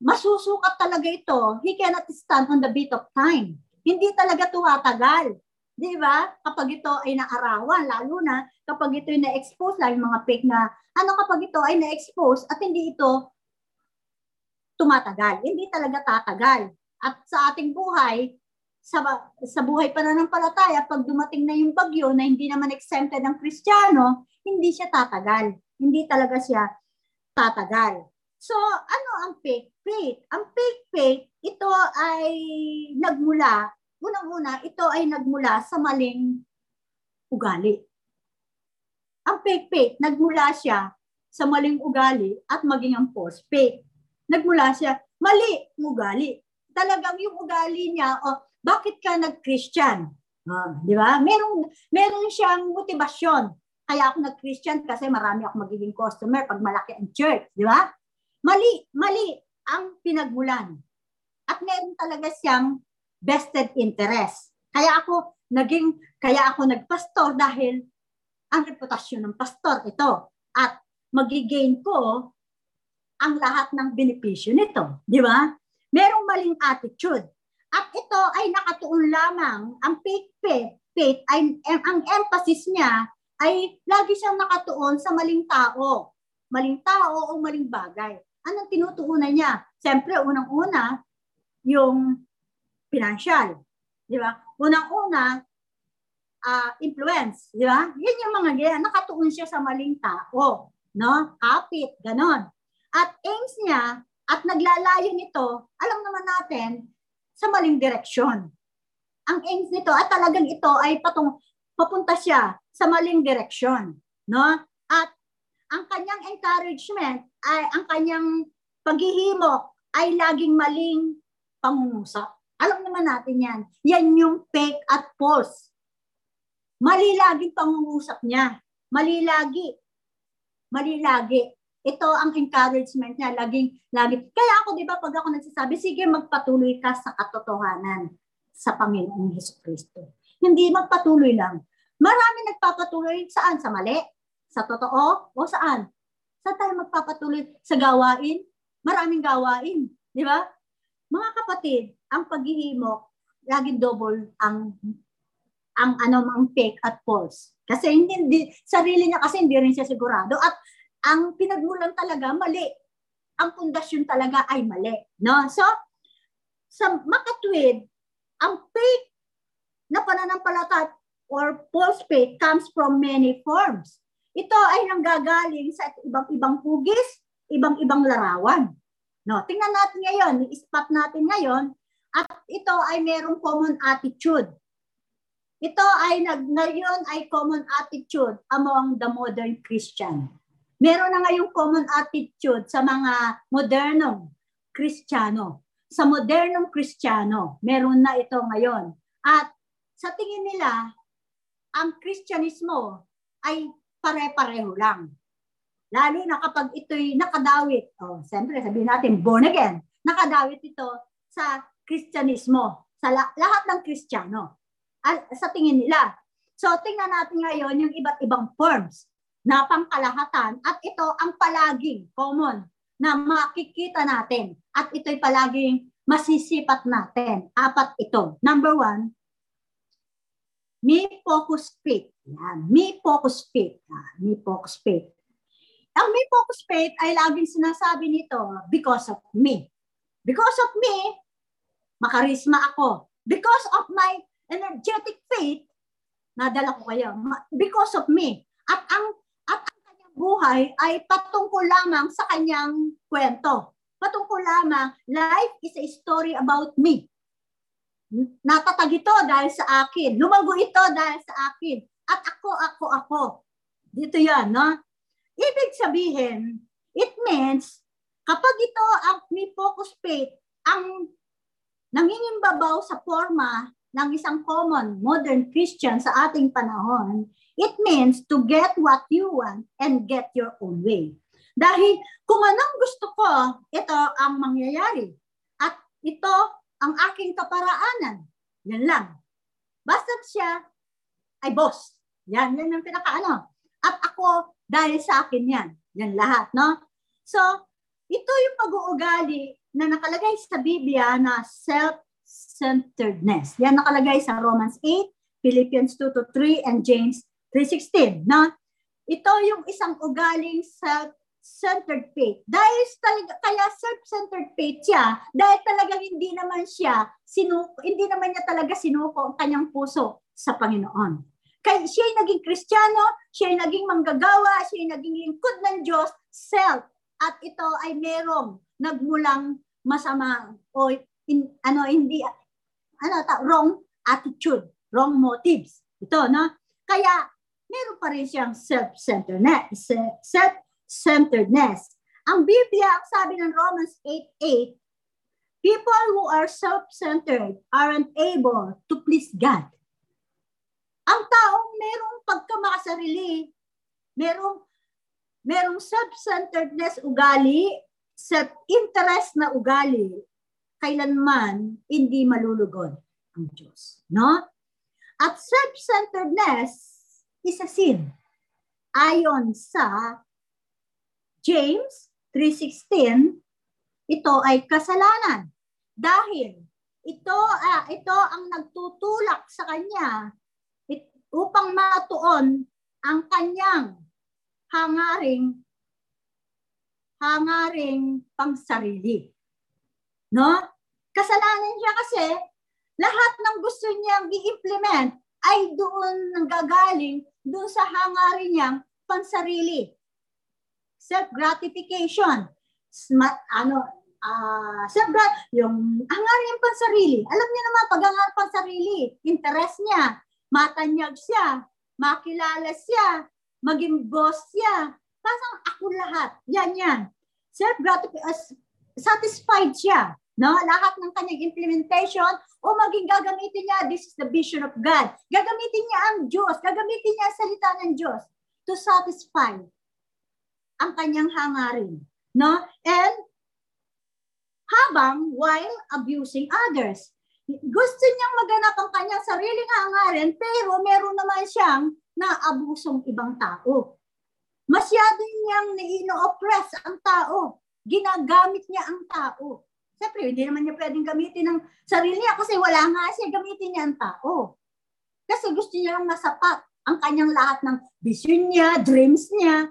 masusukat talaga ito, he cannot stand on the beat of time. Hindi talaga tumatagal. Di ba? Kapag ito ay naarawan, lalo na kapag ito ay na-expose, yung mga fake na, ano kapag ito ay na-expose at hindi ito tumatagal. Hindi talaga tatagal. At sa ating buhay, sa, sa buhay pa na ng palataya, pag dumating na yung bagyo na hindi naman exempted ng Kristiyano, hindi siya tatagal. Hindi talaga siya tatagal. So, ano ang fake faith? Ang fake faith, ito ay nagmula, unang-una, ito ay nagmula sa maling ugali. Ang fake faith, nagmula siya sa maling ugali at maging ang false faith. Nagmula siya, mali ugali. Talagang yung ugali niya, o oh, bakit ka nag-Christian? Uh, di ba? Meron, meron siyang motibasyon. Kaya ako nag-Christian kasi marami ako magiging customer pag malaki ang church. Di ba? Mali, mali ang pinagmulan. At meron talaga siyang vested interest. Kaya ako naging, kaya ako nagpastor dahil ang reputasyon ng pastor ito. At magigain ko ang lahat ng benepisyo nito. Di ba? Merong maling attitude. At ito ay nakatuon lamang, ang faith faith, faith ay, ang emphasis niya ay lagi siyang nakatuon sa maling tao. Maling tao o maling bagay. Anong tinutuunan niya? Siyempre, unang-una, yung financial. Di ba? Unang-una, uh, influence. Di ba? Yan yung mga ganyan. Nakatuon siya sa maling tao. No? Kapit, ganon. At aims niya, at naglalayo nito, alam naman natin, sa maling direksyon. Ang aims nito at talagang ito ay patung papunta siya sa maling direksyon, no? At ang kanyang encouragement ay ang kanyang paghihimok ay laging maling pangungusap. Alam naman natin yan. Yan yung fake at false. Mali laging pangungusap niya. Mali lagi. Mali lagi ito ang encouragement niya, laging, lagi. Kaya ako, di ba, pag ako nagsasabi, sige, magpatuloy ka sa katotohanan sa Panginoong Heso Kristo. Hindi magpatuloy lang. Marami nagpapatuloy saan? Sa mali? Sa totoo? O saan? Saan tayo magpapatuloy? Sa gawain? Maraming gawain. Di ba? Mga kapatid, ang paghihimok, laging double ang ang ano mang fake at false. Kasi hindi, hindi sarili niya kasi hindi rin siya sigurado at ang pinagmulan talaga mali. Ang pundasyon talaga ay mali. No? So, sa makatwid, ang faith na pananampalataya or false faith comes from many forms. Ito ay nanggagaling sa ibang-ibang hugis, ibang-ibang larawan. No, tingnan natin ngayon, i-spot natin ngayon at ito ay merong common attitude. Ito ay nag ngayon ay common attitude among the modern Christian meron na ngayong common attitude sa mga modernong Kristiyano. Sa modernong Kristiyano, meron na ito ngayon. At sa tingin nila, ang Kristyanismo ay pare-pareho lang. Lalo na kapag ito'y nakadawit. Oh, siyempre, sabihin natin, born again. Nakadawit ito sa Kristyanismo. Sa la- lahat ng Kristiyano. Sa tingin nila. So, tingnan natin ngayon yung iba't ibang forms na pangkalahatan. At ito ang palaging common na makikita natin. At ito'y palaging masisipat natin. Apat ito. Number one, me focus faith. Yan. Me focus faith. Ah, me focus faith. Ang may focus faith ay laging sinasabi nito, because of me. Because of me, makarisma ako. Because of my energetic faith, nadala ko kayo. Because of me. At ang at ang kanyang buhay ay patungkol lamang sa kanyang kwento. Patungkol lamang, life is a story about me. Natatag ito dahil sa akin. Lumago ito dahil sa akin. At ako, ako, ako. Dito yan, no? Ibig sabihin, it means, kapag ito ang may focus faith, ang nangingimbabaw sa forma ng isang common modern Christian sa ating panahon, it means to get what you want and get your own way. Dahil kung anong gusto ko, ito ang mangyayari. At ito ang aking kaparaanan. Yan lang. Basta siya ay boss. Yan, yan ang pinakaano. At ako, dahil sa akin yan. Yan lahat, no? So, ito yung pag-uugali na nakalagay sa Biblia na self-centeredness. Yan nakalagay sa Romans 8, Philippians 2 to 3, and James 3.16. No? Ito yung isang ugaling self-centered faith. Dahil talaga, kaya self-centered faith siya, dahil talaga hindi naman siya, sinuko, hindi naman niya talaga sinuko ang kanyang puso sa Panginoon. Kaya siya ay naging kristyano, siya ay naging manggagawa, siya ay naging lingkod ng Diyos, self. At ito ay merong nagmulang masama o in, ano hindi ano ta, wrong attitude, wrong motives. Ito, no? Kaya meron pa rin siyang self-centeredness. Self-centeredness. Ang Biblia, sabi ng Romans 8.8, people who are self-centered aren't able to please God. Ang taong merong pagkamakasarili, merong merong self-centeredness ugali, self-interest na ugali, kailanman hindi malulugod ang Diyos. No? At self-centeredness is a sin. Ayon sa James 3.16, ito ay kasalanan. Dahil ito, uh, ito ang nagtutulak sa kanya upang matuon ang kanyang hangaring hangaring pangsarili. No? Kasalanan siya kasi lahat ng gusto niyang i-implement ay doon nanggagaling doon sa hangarin niyang pansarili. Self-gratification. Smart, ano, uh, self yung hangarin pansarili. Alam niyo naman, pag hangarin pansarili, interest niya, matanyag siya, makilala siya, maging boss siya. Pasang ako lahat. Yan yan. Self-gratification, satisfied siya. No? Lahat ng kanyang implementation o maging gagamitin niya, this is the vision of God. Gagamitin niya ang Diyos. Gagamitin niya ang salita ng Diyos to satisfy ang kanyang hangarin. No? And habang while abusing others gusto niyang maganap ang kanyang sariling hangarin, pero meron naman siyang naabusong ibang tao. Masyado niyang nino-oppress ang tao. Ginagamit niya ang tao. Siyempre, hindi naman niya pwedeng gamitin ng sarili niya kasi wala nga siya, gamitin niya ang tao. Kasi gusto niya lang masapat ang kanyang lahat ng vision niya, dreams niya.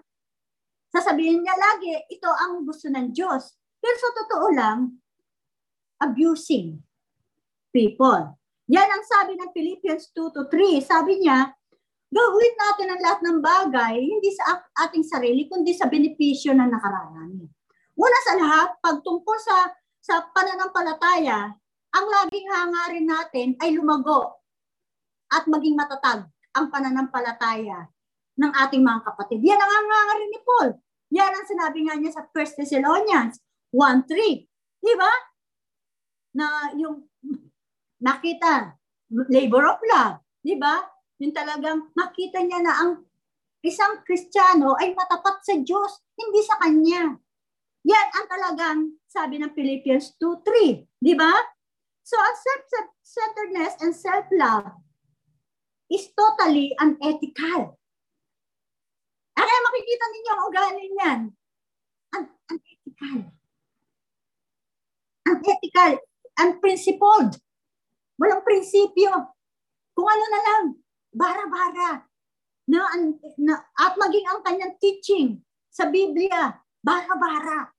Sasabihin niya lagi, ito ang gusto ng Diyos. Pero sa totoo lang, abusing people. Yan ang sabi ng Philippians 2 to 3. Sabi niya, gawin natin ang lahat ng bagay, hindi sa ating sarili, kundi sa benepisyo na nakararami. Una sa lahat, pagtungkol sa, sa pananampalataya, ang laging hangarin natin ay lumago at maging matatag ang pananampalataya ng ating mga kapatid. Yan ang hangarin ni Paul. Yan ang sinabi nga niya sa 1 Thessalonians 1.3. Di ba? Na yung nakita, labor of love, di ba? Yung talagang makita niya na ang isang Kristiyano ay matapat sa Diyos, hindi sa Kanya. Yan ang talagang sabi ng Philippians 2.3. Di ba? So, ang self-centeredness and self-love is totally unethical. Kaya makikita ninyo ang ugali niyan. Un- unethical. Unethical. Unprincipled. Walang prinsipyo. Kung ano na lang, bara-bara. Na, na, at maging ang kanyang teaching sa Biblia, bara-bara.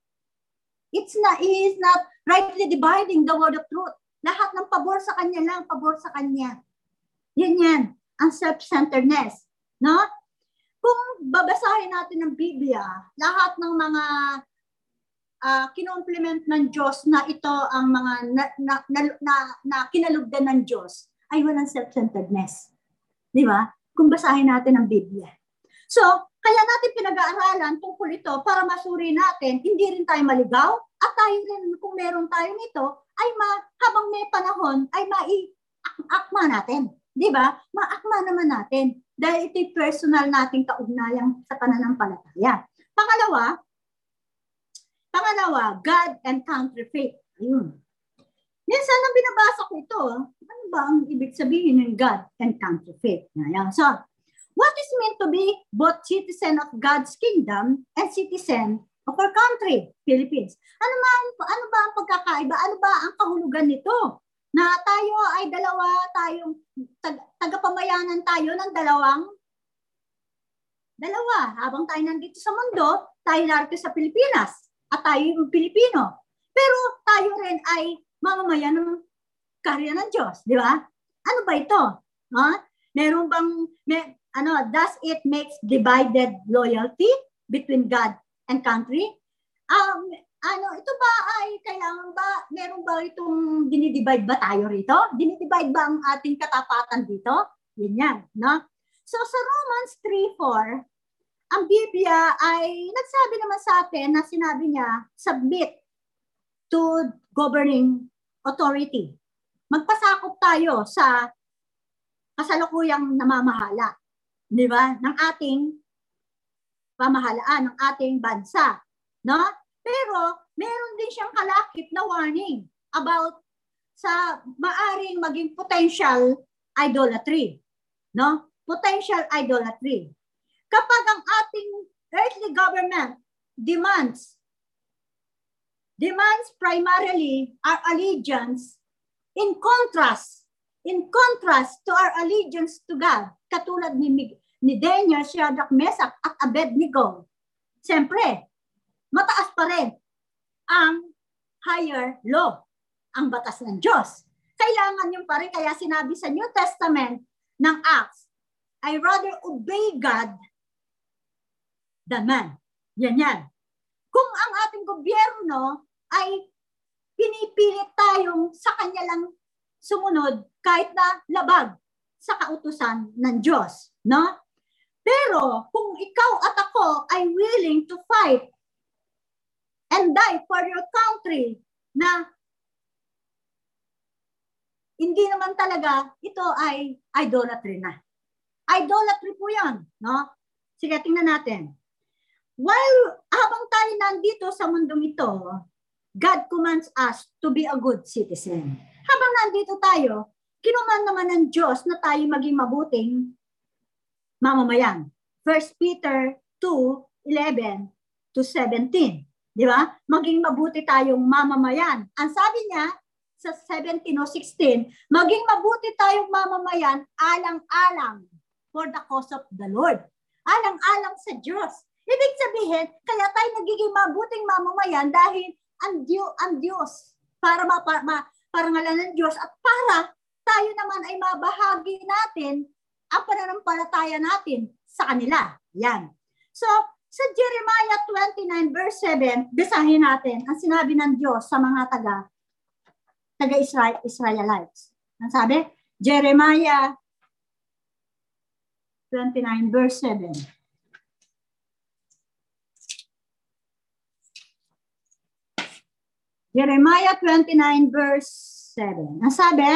It's not, he is not rightly dividing the word of truth. Lahat ng pabor sa kanya lang, pabor sa kanya. Yan yan, ang self-centeredness. No? Kung babasahin natin ng Biblia, lahat ng mga uh, kinomplement ng Diyos na ito ang mga na, na, na, na, na kinalugdan ng Diyos, ay walang self-centeredness. Di ba? Kung basahin natin ang Biblia. So, kaya natin pinag-aaralan tungkol ito para masuri natin, hindi rin tayo maligaw, at tayo rin, kung meron tayo nito, ay ma, habang may panahon, ay mai-akma natin. Di ba? Maakma naman natin. Dahil ito'y personal nating kaugnayang sa pananampalataya. Pangalawa, pangalawa, God and country faith. Ayun. Minsan nang binabasa ko ito, ano ba ang ibig sabihin ng God and country faith? Ayan. So, what is meant to be both citizen of God's kingdom and citizen of our country, Philippines? Ano ba, ano ba ang pagkakaiba? Ano ba ang kahulugan nito? Na tayo ay dalawa, tayong tag, tagapamayanan tayo ng dalawang dalawa. Habang tayo nandito sa mundo, tayo narito sa Pilipinas at tayo yung Pilipino. Pero tayo rin ay mamamayan ng karya ng Diyos, di ba? Ano ba ito? Ha? Meron bang, may, ano, does it makes divided loyalty between God and country? Um, ano, ito ba ay kailangan ba, meron ba itong dinidivide ba tayo rito? Dinidivide ba ang ating katapatan dito? Yan yan, no? So sa Romans 3.4, ang Biblia ay nagsabi naman sa atin na sinabi niya, submit to governing authority. Magpasakop tayo sa kasalukuyang namamahala, di ba? Ng ating pamahalaan, ng ating bansa, no? Pero meron din siyang kalakip na warning about sa maaring maging potential idolatry, no? Potential idolatry. Kapag ang ating earthly government demands demands primarily our allegiance in contrast in contrast to our allegiance to God, katulad ni, ni Daniel, Shadrach, Meshach at Abednego. Siyempre, mataas pa rin ang higher law, ang batas ng Diyos. Kailangan yung pa rin, kaya sinabi sa New Testament ng Acts, I rather obey God than man. Yan yan. Kung ang ating gobyerno ay pinipilit tayong sa kanya lang sumunod kahit na labag sa kautusan ng Diyos, no? Pero kung ikaw at ako ay willing to fight and die for your country na hindi naman talaga ito ay idolatry na. Idolatry po yan, no? Sige, tingnan natin. While habang tayo nandito sa mundong ito, God commands us to be a good citizen habang nandito tayo, kinuman naman ng Diyos na tayo maging mabuting mamamayan. 1 Peter 2:11 to 17. Di ba? Maging mabuti tayong mamamayan. Ang sabi niya sa 17 o 16, maging mabuti tayong mamamayan alang-alang for the cause of the Lord. Alang-alang sa Diyos. Ibig sabihin, kaya tayo nagiging mabuting mamamayan dahil ang Diyos, ang Diyos para ma, ma, parangalan ng Diyos at para tayo naman ay mabahagi natin ang pananampalataya natin sa kanila. Yan. So, sa Jeremiah 29 verse 7, basahin natin ang sinabi ng Diyos sa mga taga taga Israel Israelites. Ang sabi? Jeremiah 29 verse 7. Jeremiah 29 verse 7. Ang sabi,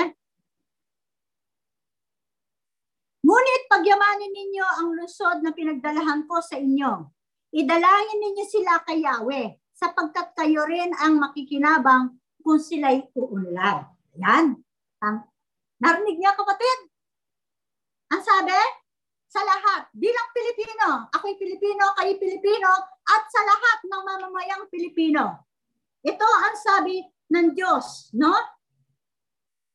Ngunit Pagyamanin ninyo ang lusod na pinagdalahan ko sa inyo. Idalangin ninyo sila kay Yahweh, sapagkat kayo rin ang makikinabang kung sila'y uunlad. Yan. Ang, narinig niya kapatid? Ang sabi, sa lahat, bilang Pilipino, ako'y Pilipino, kayo Pilipino, at sa lahat ng mamamayang Pilipino. Ito ang sabi ng Diyos, no?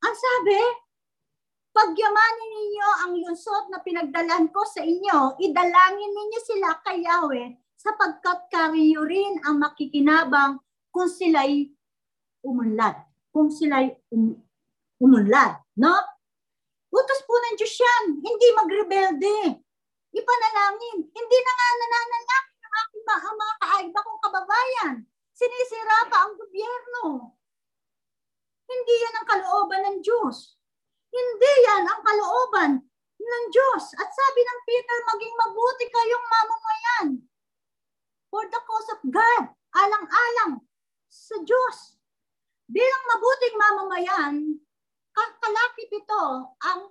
Ang sabi, pagyamanin ninyo ang lungsod na pinagdalan ko sa inyo, idalangin ninyo sila kay Yahweh, sapagkat kariyo rin ang makikinabang kung sila'y umunlad. Kung sila'y um, umunlad, no? Utos po ng Diyos yan, hindi magrebelde. Ipanalangin. Hindi na nga nananalangin ang aking mga, mga kaaiba kong kababayan. Sinisira pa ang gobyerno. Hindi yan ang kalooban ng Diyos. Hindi yan ang kalooban ng Diyos. At sabi ng Peter, maging mabuti kayong mamamayan. For the cause of God. Alang-alang sa Diyos. Bilang mabuting mamamayan, kalakip ito ang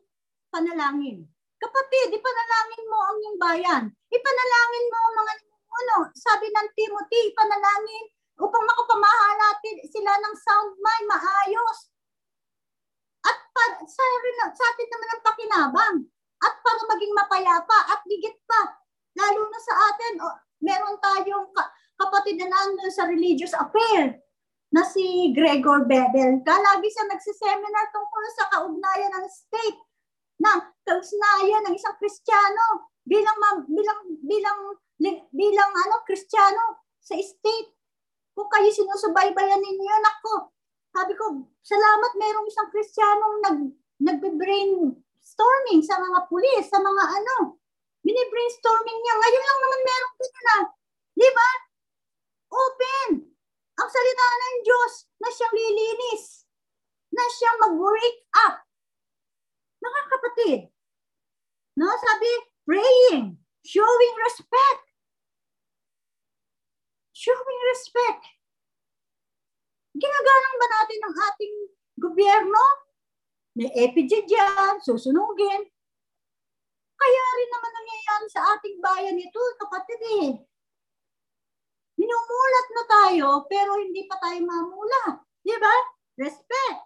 panalangin. Kapatid, ipanalangin mo ang iyong bayan. Ipanalangin mo ang mga ano, sabi ng Timothy, ipanalangin upang makapamahala sila ng sound mind, maayos. At pa, sa, sa atin naman ang pakinabang. At para maging mapayapa at ligit pa. Lalo na sa atin, oh, meron tayong kapatid na nandun sa religious affair na si Gregor Bebel. Lagi siya nagsiseminar tungkol sa kaugnayan ng state, ng kaugnayan ng isang Kristiyano bilang bilang bilang bilang ano Kristiyano sa state. Kung kayo sinusubaybayan ninyo, nako, sabi ko, salamat merong isang Kristiyanong nag nagbe-brainstorming sa mga pulis, sa mga ano. Bini-brainstorming niya. Ngayon lang naman meron ko na. Di ba? Open ang salita ng Diyos na siyang lilinis, na siyang mag-wake up. Mga kapatid, no, sabi, praying, showing respect. Showing respect. Ginagalang ba natin ang ating gobyerno? May EPG dyan, susunugin. Kaya rin naman nangyayari sa ating bayan ito, kapatid eh. Minumulat na tayo, pero hindi pa tayo mamula. Di ba? Respect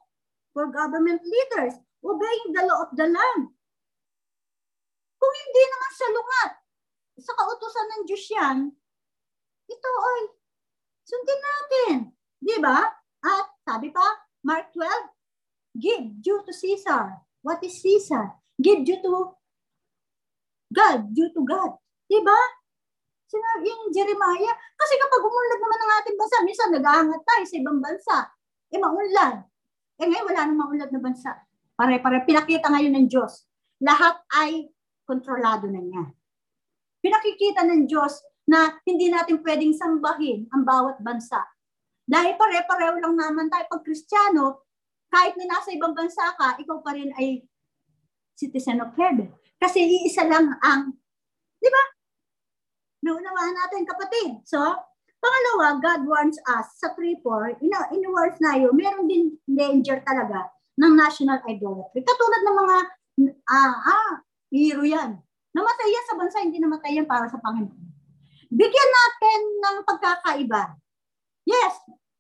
for government leaders, obeying the law of the land. Kung hindi naman sa lungat, sa kautusan ng Diyos yan, ito ay sundin natin. Di ba? At sabi pa, Mark 12, give due to Caesar. What is Caesar? Give due to God, due to God. Di ba? Sinabi yung Jeremiah, kasi kapag umunlad naman ng ating bansa, minsan nag-aangat tayo sa ibang bansa, eh maunlad. Eh ngayon wala nang maunlad na bansa. Pare-pare, pinakita ngayon ng Diyos. Lahat ay kontrolado na niya. Pinakikita ng Diyos na hindi natin pwedeng sambahin ang bawat bansa. Dahil pare-pareho lang naman tayo pag Kristiyano, kahit na nasa ibang bansa ka, ikaw pa rin ay citizen of heaven. Kasi iisa lang ang, di ba? Naunawaan natin, kapatid. So, pangalawa, God warns us sa 3.4, in, in words na yun, meron din danger talaga ng national idolatry. Katulad ng mga, ah, ah, hero yan. Namatay yan sa bansa, hindi namatay yan para sa Panginoon. Bigyan natin ng pagkakaiba. Yes,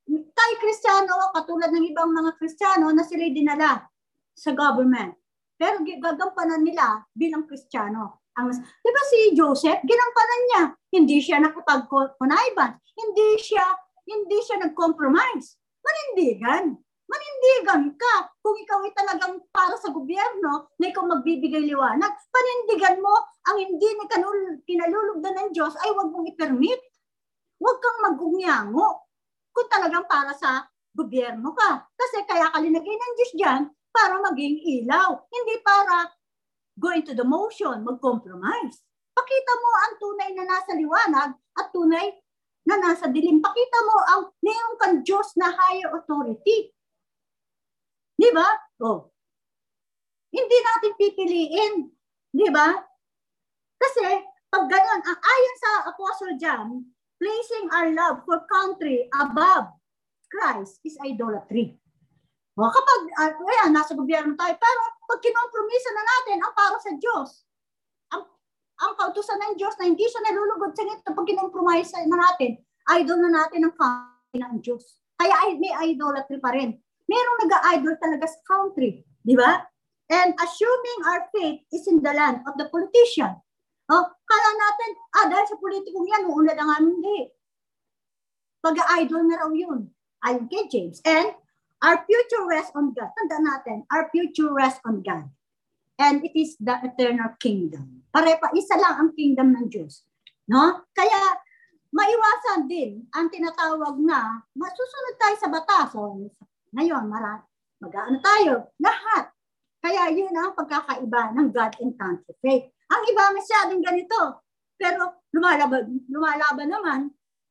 tayo Kristiyano, katulad ng ibang mga Kristiyano na sila dinala sa government. Pero gagampanan nila bilang Kristiyano ang di ba si Joseph ginampanan niya? Hindi siya nakapag-connivan hindi siya hindi siya nag-compromise. Manindigan. Manindigan ka kung ikaw ay talagang para sa gobyerno na ikaw magbibigay liwanag. Panindigan mo ang hindi ni kinalulugdan ng Diyos ay wag mong i-permit. Wag kang magunyango kung talagang para sa gobyerno ka kasi kaya ka linagay ng Diyos diyan para maging ilaw hindi para go into the motion, mag-compromise. Pakita mo ang tunay na nasa liwanag at tunay na nasa dilim. Pakita mo ang mayroong kang Diyos na higher authority. Di ba? Oh. Hindi natin pipiliin. Di ba? Kasi pag ganun, ang ayon sa Apostle John, placing our love for country above Christ is idolatry. O kapag, uh, ayan, nasa gobyerno tayo, pero pag kinompromisa na natin ang para sa Diyos, ang kautusan ng Diyos na hindi siya nalulugod sa ngito pag kinompromise na natin, idol na natin ang country ng Diyos. Kaya ay, may idolatry pa rin. Merong nag-idol talaga sa country. Di ba? And assuming our faith is in the land of the politician. Oh, kala natin, ah, dahil sa politikong yan, uunlad ang aming hindi. Pag-idol na raw yun. Ayon kay James. And our future rests on God. Tanda natin, our future rests on God. And it is the eternal kingdom. Pare pa, isa lang ang kingdom ng Diyos. No? Kaya, maiwasan din ang tinatawag na masusunod tayo sa batas. So, ngayon, mara, mag-ano tayo? Lahat. Kaya yun ang pagkakaiba ng God and country faith. Ang iba masyadong ganito. Pero lumalaban, lumalaban naman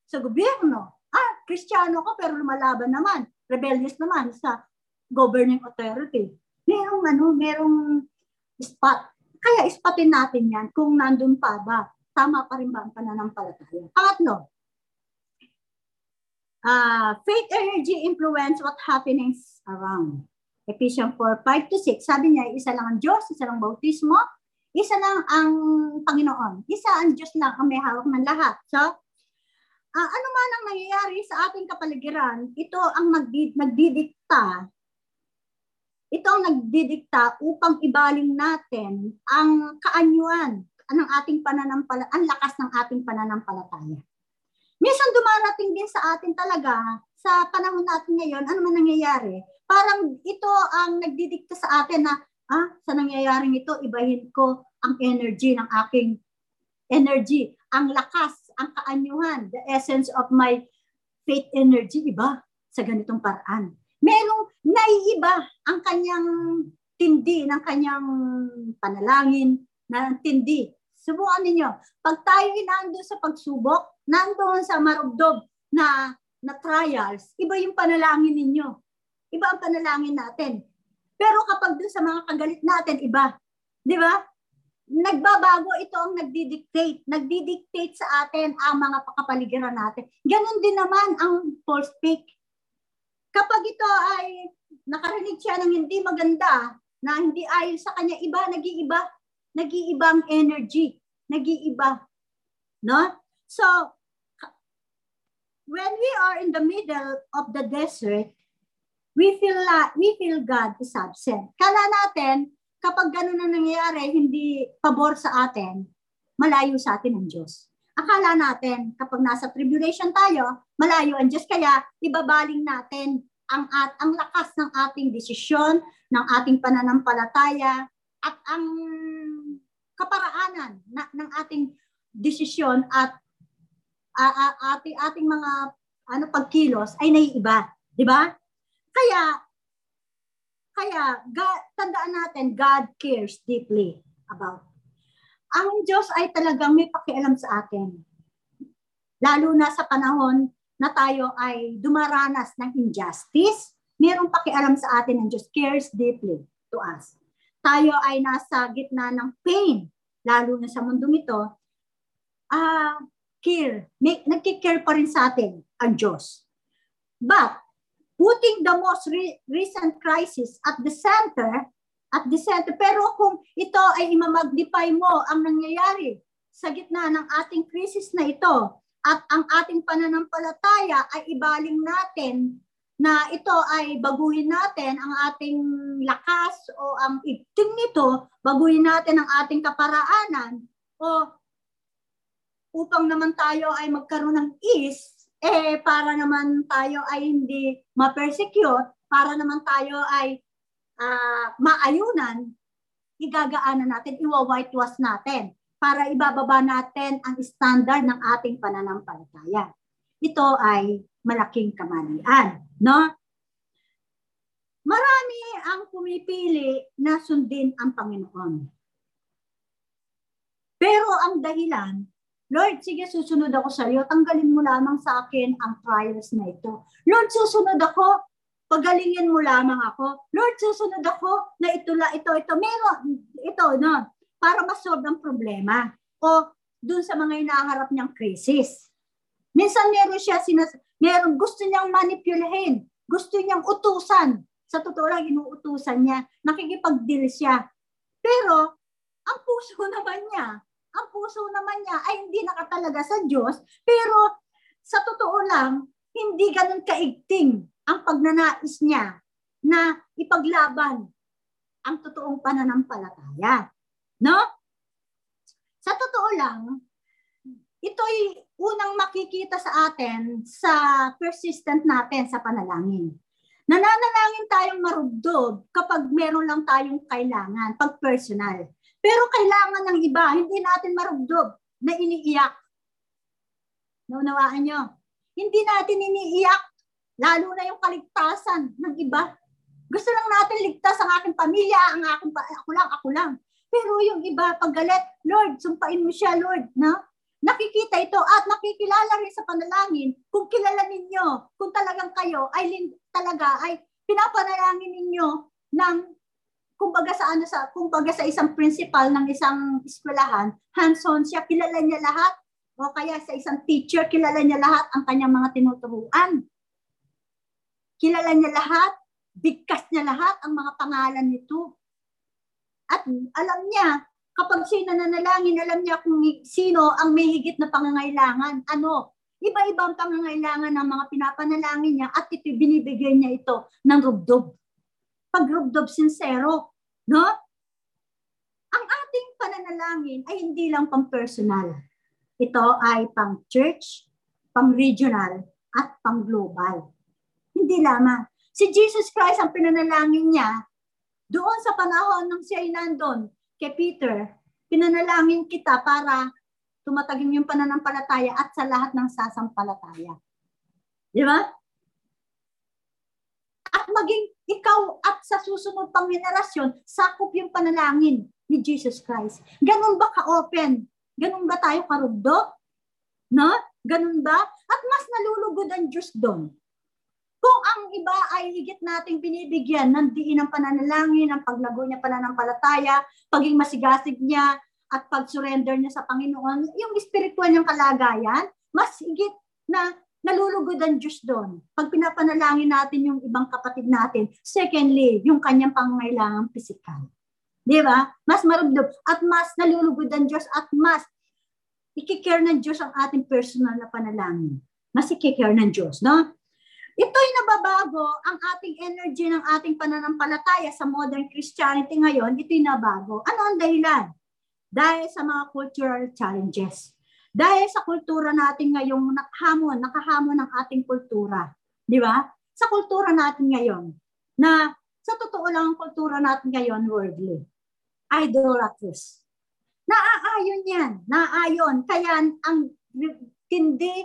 sa gobyerno. Ah, kristyano ko pero lumalaban naman. Rebellious naman sa governing authority. Merong ano, merong spot. Kaya ispatin natin yan kung nandun pa ba. Tama pa rin ba ang pananampalataya? Pangatlo, uh, faith energy influence what happenings around. Ephesians 4, 5 to 6, sabi niya, isa lang ang Diyos, isa lang bautismo, isa lang ang Panginoon. Isa ang Diyos lang ang may hawak ng lahat. So, uh, ano man ang nangyayari sa ating kapaligiran, ito ang nagdi- nagdidikta ito ang nagdidikta upang ibaling natin ang kaanyuan ng ating pananampala, ang lakas ng ating pananampalataya. Minsan dumarating din sa atin talaga, sa panahon natin ngayon, ano man nangyayari, parang ito ang nagdidikta sa atin na, ah, sa nangyayaring ito, ibahin ko ang energy ng aking energy, ang lakas, ang kaanyuhan, the essence of my faith energy, iba, sa ganitong paraan merong naiiba ang kanyang tindi ng kanyang panalangin na tindi. Subukan ninyo. Pag tayo inando sa pagsubok, nandoon sa marugdob na na trials, iba yung panalangin ninyo. Iba ang panalangin natin. Pero kapag doon sa mga kagalit natin, iba. Di ba? Nagbabago ito ang nagdidictate. Nagdidictate sa atin ang mga pakapaligiran natin. Ganon din naman ang false fake Kapag ito ay nakarinig siya ng hindi maganda, na hindi ayon sa kanya, iba, nag-iiba. Nag-iibang energy. Nag-iiba. No? So, when we are in the middle of the desert, we feel like, we feel God is absent. Kala natin, kapag ganun na nangyayari, hindi pabor sa atin, malayo sa atin ang Diyos. Akala natin, kapag nasa tribulation tayo, malayo ang Diyos, kaya ibabaling natin ang, at, ang lakas ng ating desisyon, ng ating pananampalataya, at ang kaparaanan na, ng ating desisyon at uh, uh, ating, ating mga ano pagkilos ay naiiba. Di ba? Kaya, kaya God, tandaan natin, God cares deeply about ang Diyos ay talagang may pakialam sa atin. Lalo na sa panahon na tayo ay dumaranas ng injustice, mayroong pakialam sa atin ng Diyos, cares deeply to us. Tayo ay nasa gitna ng pain, lalo na sa mundong ito, ah, uh, care, may, nagkikare pa rin sa atin ang Diyos. But, putting the most re- recent crisis at the center at the center. Pero kung ito ay imamagnify mo ang nangyayari sa gitna ng ating krisis na ito at ang ating pananampalataya ay ibaling natin na ito ay baguhin natin ang ating lakas o ang igting nito, baguhin natin ang ating kaparaanan o upang naman tayo ay magkaroon ng ease, eh para naman tayo ay hindi ma-persecute, para naman tayo ay uh, maayunan, igagaanan natin, iwa-whitewash natin para ibababa natin ang standard ng ating pananampalataya. Ito ay malaking kamalian, no? Marami ang pumipili na sundin ang Panginoon. Pero ang dahilan, Lord, sige, susunod ako sa iyo. Tanggalin mo lamang sa akin ang trials na ito. Lord, susunod ako pagalingin mo lamang ako. Lord, susunod ako na ito, la, ito, ito, meron, ito, no, para masolve ang problema. O dun sa mga inaharap niyang crisis. Minsan meron siya, sinas, meron, gusto niyang manipulahin, gusto niyang utusan. Sa totoo lang, inuutusan niya, nakikipag-deal siya. Pero, ang puso naman niya, ang puso naman niya ay hindi nakatalaga sa Diyos, pero sa totoo lang, hindi ganun kaigting ang pagnanais niya na ipaglaban ang totoong pananampalataya. No? Sa totoo lang, ito'y unang makikita sa atin sa persistent natin sa panalangin. Nananalangin tayong marugdog kapag meron lang tayong kailangan, pag personal. Pero kailangan ng iba, hindi natin marugdog na iniiyak. Naunawaan nyo? Hindi natin iniiyak, lalo na yung kaligtasan ng iba. Gusto lang natin ligtas ang aking pamilya, ang aking, ako lang, ako lang. Pero yung iba, pag galit, Lord, sumpain mo siya, Lord, no? Nakikita ito at nakikilala rin sa panalangin kung kilala ninyo, kung talagang kayo ay talaga ay pinapanalangin ninyo ng kumbaga sa ano sa kumbaga sa isang principal ng isang eskwelahan, hands-on siya, kilala niya lahat o kaya sa isang teacher, kilala niya lahat ang kanyang mga tinuturuan. Kilala niya lahat, bigkas niya lahat ang mga pangalan nito. At alam niya kapag siya nananalangin, alam niya kung sino ang may higit na pangangailangan. Ano? Iba-iba ang pangangailangan ng mga pinapanalangin niya at ito binibigay niya ito ng rubdob. Pag rubdob sincero, no? Ang ating pananalangin ay hindi lang pang personal. Ito ay pang church, pang regional, at pang global. Hindi lamang. Si Jesus Christ ang pinanalangin niya doon sa panahon ng siya ay nandun kay Peter, pinanalangin kita para tumatagin yung pananampalataya at sa lahat ng sasampalataya. Di ba? At maging ikaw at sa susunod pang henerasyon, sakop yung panalangin ni Jesus Christ. Ganun ba ka-open? Ganun ba tayo karugdo? No? Ganun ba? At mas nalulugod ang Diyos doon. Kung ang iba ay higit nating binibigyan ng diin ng pananalangin, ng paglago niya pananampalataya, paging masigasig niya, at pag-surrender niya sa Panginoon, yung spiritual niyang kalagayan, mas higit na nalulugod ang Diyos doon. Pag pinapanalangin natin yung ibang kapatid natin, secondly, yung kanyang pangangailangan physical. Di ba? Mas marubdob at mas nalulugod ang Diyos at mas ikikare ng Diyos ang ating personal na panalangin. Mas ikikare ng Diyos, no? Ito'y nababago ang ating energy ng ating pananampalataya sa modern Christianity ngayon, ito'y nabago. Ano ang dahilan? Dahil sa mga cultural challenges. Dahil sa kultura natin ngayong nakahamon, nakahamon ng ating kultura. Di ba? Sa kultura natin ngayon, na sa totoo lang ang kultura natin ngayon, worldly. Idolatrous. Naaayon yan. Naaayon. Kaya ang hindi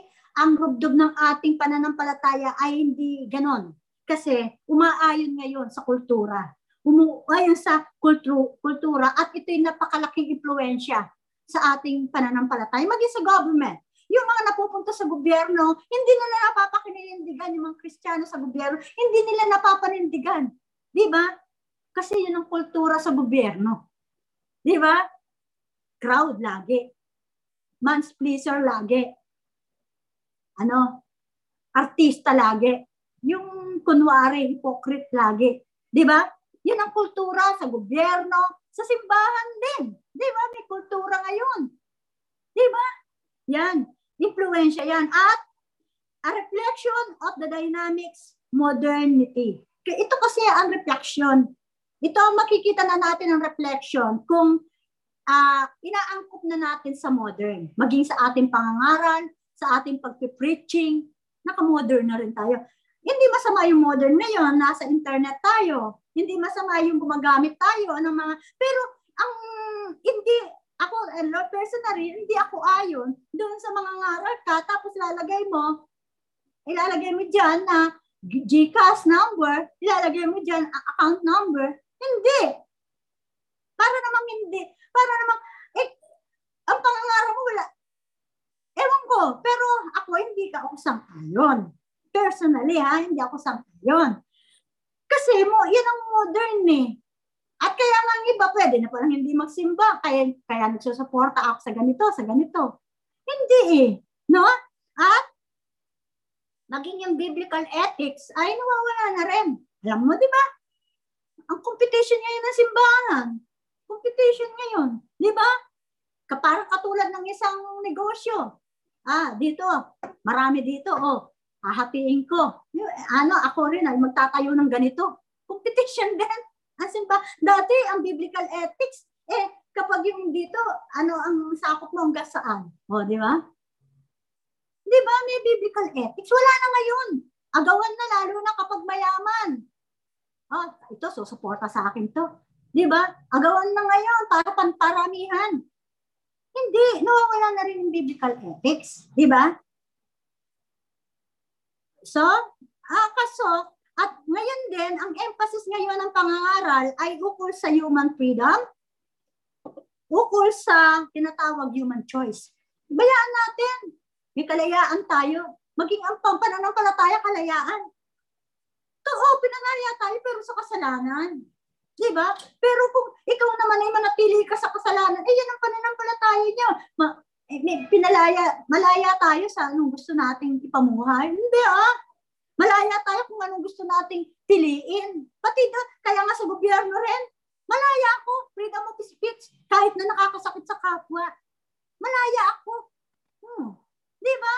ang rubdob ng ating pananampalataya ay hindi ganon. Kasi umaayon ngayon sa kultura. Umuayon sa kultu- kultura at ito'y napakalaking impluensya sa ating pananampalataya, maging sa government. Yung mga napupunta sa gobyerno, hindi nila napapakinindigan yung mga Kristiyano sa gobyerno, hindi nila napapanindigan. Di ba? Kasi yun ang kultura sa gobyerno. Di ba? Crowd lagi. Man's pleaser lagi ano, artista lagi. Yung kunwari, hypocrite lagi. Di ba? Yan ang kultura sa gobyerno, sa simbahan din. Di ba? May kultura ngayon. Di ba? Yan. Impluensya yan. At a reflection of the dynamics modernity. Ito kasi ang reflection. Ito makikita na natin ang reflection kung uh, inaangkop na natin sa modern. Maging sa ating pangangaral, sa ating pagpipreaching, naka-modern na rin tayo. Hindi masama yung modern ngayon, nasa internet tayo. Hindi masama yung gumagamit tayo ng mga, pero ang hindi, ako, eh, personally, hindi ako ayon doon sa mga ngaral ka, tapos lalagay mo, ilalagay mo dyan na GCash number, ilalagay mo dyan account number. Hindi. Para namang hindi. Para namang, eh, ang pangangaral mo, wala, Ewan ko, pero ako hindi ka ako sang-ayon. Personally ha, hindi ako sang-ayon. Kasi mo, yan ang modern eh. At kaya nga ang iba, pwede na parang hindi magsimba. Kaya, kaya nagsusuporta ako sa ganito, sa ganito. Hindi eh. No? At naging yung biblical ethics ay nawawala na rin. Alam mo, di ba? Ang competition ngayon ng simbahan. Competition ngayon. Di ba? Parang katulad ng isang negosyo. Ah, dito, marami dito, oh, hahatiin ko. Ano, ako rin ay magtatayo ng ganito. Competition din. Asin ba, dati ang biblical ethics, eh, kapag yung dito, ano ang sakop mo hanggang saan? O, di ba? Di ba, may biblical ethics. Wala na ngayon. Agawan na lalo na kapag mayaman. Oh, ito, susuporta sa akin to. Di ba? Agawan na ngayon para panparamihan. Hindi, nawawala na rin yung biblical ethics. Di ba? So, ah, kaso, at ngayon din, ang emphasis ngayon ng pangangaral ay ukol sa human freedom, ukol sa tinatawag human choice. Bayaan natin. May kalayaan tayo. Maging ang pananampalataya kalayaan. Oo, pinanaya tayo pero sa kasalanan. Di ba? Pero kung ikaw naman ay manatili ka sa kasalanan, eh yan ang pananampalataya niya. Ma, eh, pinalaya, malaya tayo sa anong gusto nating ipamuhay. Hindi ah. Malaya tayo kung anong gusto nating piliin. Pati na, kaya nga sa gobyerno rin, malaya ako. Freedom of speech. Kahit na nakakasakit sa kapwa. Malaya ako. Hmm. Di ba?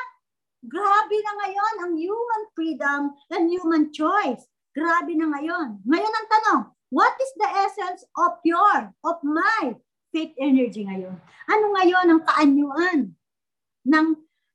Grabe na ngayon ang human freedom and human choice. Grabe na ngayon. Ngayon ang tanong, what is the essence of your, of my faith energy ngayon? Ano ngayon ang kaanyuan ng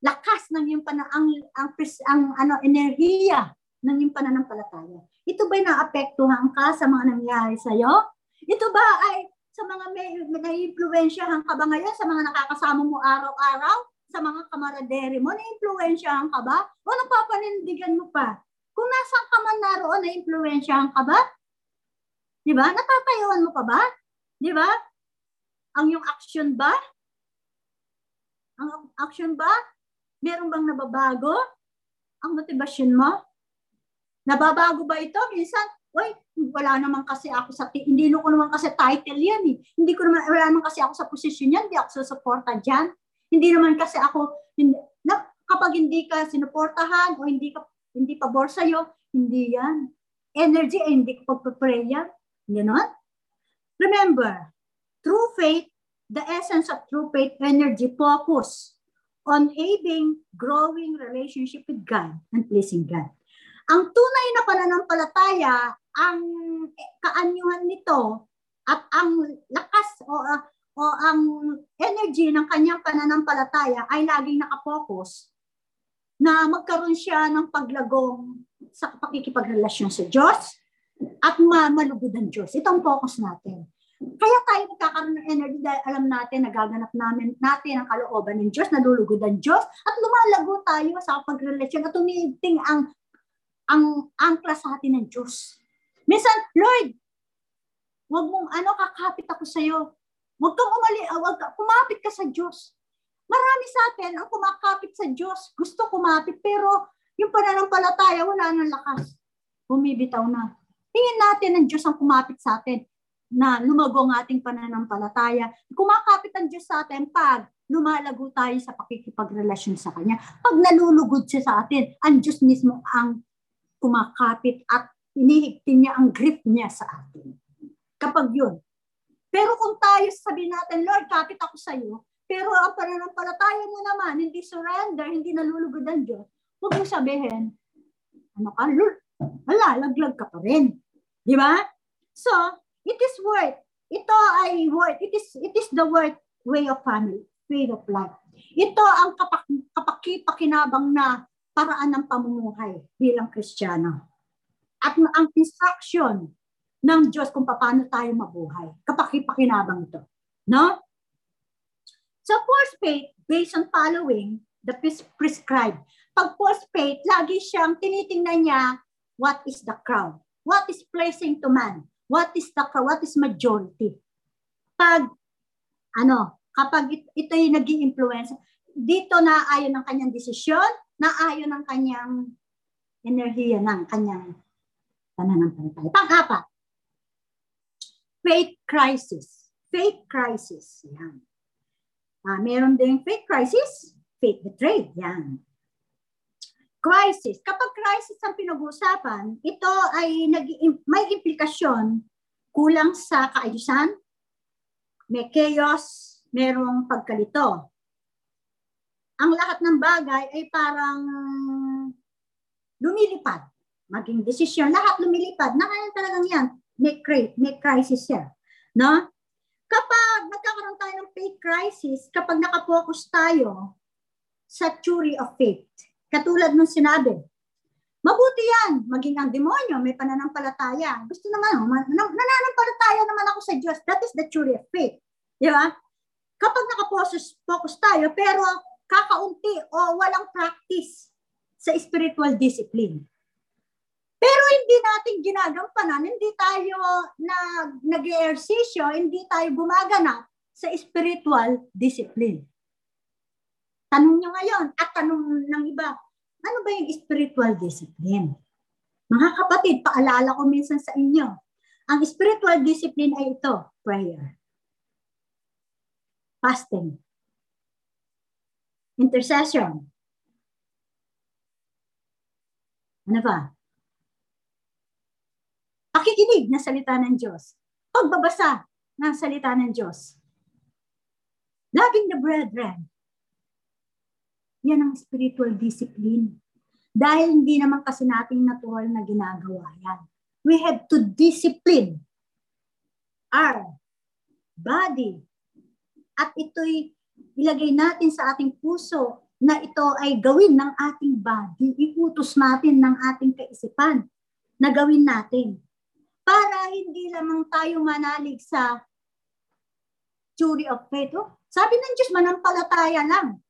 lakas ng iyong pana, ang, ang, ang, ano, enerhiya ng iyong pananampalataya? Ito ba'y naapektuhan ka sa mga nangyari sa'yo? Ito ba ay sa mga may, na-influensyahan ka ba ngayon sa mga nakakasama mo araw-araw? sa mga kamaradere mo, na-influensyahan ka ba? O napapanindigan mo pa? Kung nasaan ka man naroon, na-influensyahan ka ba? Di ba? Natatayuan mo pa ba? Di ba? Ang yung action ba? Ang action ba? Meron bang nababago? Ang motivasyon mo? Nababago ba ito? Minsan, Uy, wala naman kasi ako sa, hindi ko naman kasi title yan eh. Hindi ko naman, wala naman kasi ako sa posisyon yan, hindi ako susuporta dyan. Hindi naman kasi ako, hindi, na, kapag hindi ka sinuportahan o hindi ka hindi pabor sa'yo, hindi yan. Energy ay hindi ka pagpapray yan. Ganon? Remember, true faith, the essence of true faith energy focus on aiding growing relationship with God and pleasing God. Ang tunay na pananampalataya, ang kaanyuhan nito at ang lakas o o ang energy ng kanyang pananampalataya ay laging nakapokus na magkaroon siya ng paglagong sa pakikipagrelasyon sa Diyos at malugod ang Diyos. Ito ang focus natin. Kaya tayo nagkakaroon ng energy dahil alam natin, nagaganap namin natin ang kalooban ng Diyos, nalulugod ang Diyos, at lumalago tayo sa pagrelasyon at tumiting ang ang angkla sa atin ng Diyos. Minsan, Lord, wag mong ano, kakapit ako sa iyo. Huwag kang umali, uh, wag kumapit ka sa Diyos. Marami sa atin ang kumakapit sa Diyos. Gusto kumapit, pero yung pananampalataya, wala nang lakas. Bumibitaw na. Tingin natin ang Diyos ang kumapit sa atin na lumago ang ating pananampalataya. Kumakapit ang Diyos sa atin pag lumalago tayo sa pakikipagrelasyon sa Kanya. Pag nalulugod siya sa atin, ang Diyos mismo ang kumakapit at inihigtin niya ang grip niya sa atin. Kapag yun, pero kung tayo sabihin natin, Lord, kapit ako sa iyo, pero ang pananampalataya mo naman, hindi surrender, hindi nalulugod ang Diyos, huwag mo sabihin, ano ka, Lord, wala, laglag ka pa rin. Di ba? So, it is worth. Ito ay worth. It is, it is the worth way of family, way of life. Ito ang kapak, kapakipakinabang na paraan ng pamumuhay bilang Kristiyano. At ang instruction ng Diyos kung paano tayo mabuhay. Kapakipakinabang ito. No? So false faith, based on following the prescribed. Pag false faith, lagi siyang tinitingnan niya what is the crowd. What is pleasing to man? What is the? What is majority? Pag, ano, kapag it, ito yung nag influence dito na ayon ng kanyang desisyon, na ayon ng kanyang enerhiya ng kanyang pananampalataya. Pang-apat, faith crisis. Faith crisis. Yan. Uh, meron din faith crisis, faith betrayed. Yan. Crisis. Kapag crisis ang pinag-uusapan, ito ay nag may implikasyon kulang sa kaayusan, may chaos, merong pagkalito. Ang lahat ng bagay ay parang lumilipad. Maging desisyon, lahat lumilipad. Nakayan talagang yan. May, may crisis siya. No? Kapag nagkakaroon tayo ng faith crisis, kapag nakapokus tayo sa theory of faith, katulad ng sinabi, mabuti yan, maging ang demonyo, may pananampalataya. Gusto naman, nananampalataya naman ako sa Diyos. That is the theory of faith. Di ba? Kapag nakapokus focus tayo, pero kakaunti o walang practice sa spiritual discipline. Pero hindi natin ginagampanan, hindi tayo na nag-eersisyo, hindi tayo gumaganap sa spiritual discipline. Tanong nyo ngayon at tanong ng iba, ano ba yung spiritual discipline? Mga kapatid, paalala ko minsan sa inyo, ang spiritual discipline ay ito, prayer, fasting, intercession, Ano ba? Pakikinig na salita ng Diyos. Pagbabasa ng salita ng Diyos. Loving the brethren. Yan ang spiritual discipline. Dahil hindi naman kasi nating natural na ginagawa yan. We have to discipline our body. At ito'y ilagay natin sa ating puso na ito ay gawin ng ating body, iutos natin ng ating kaisipan na gawin natin. Para hindi lamang tayo manalig sa theory of faith. Oh, sabi ng Diyos, manampalataya lang.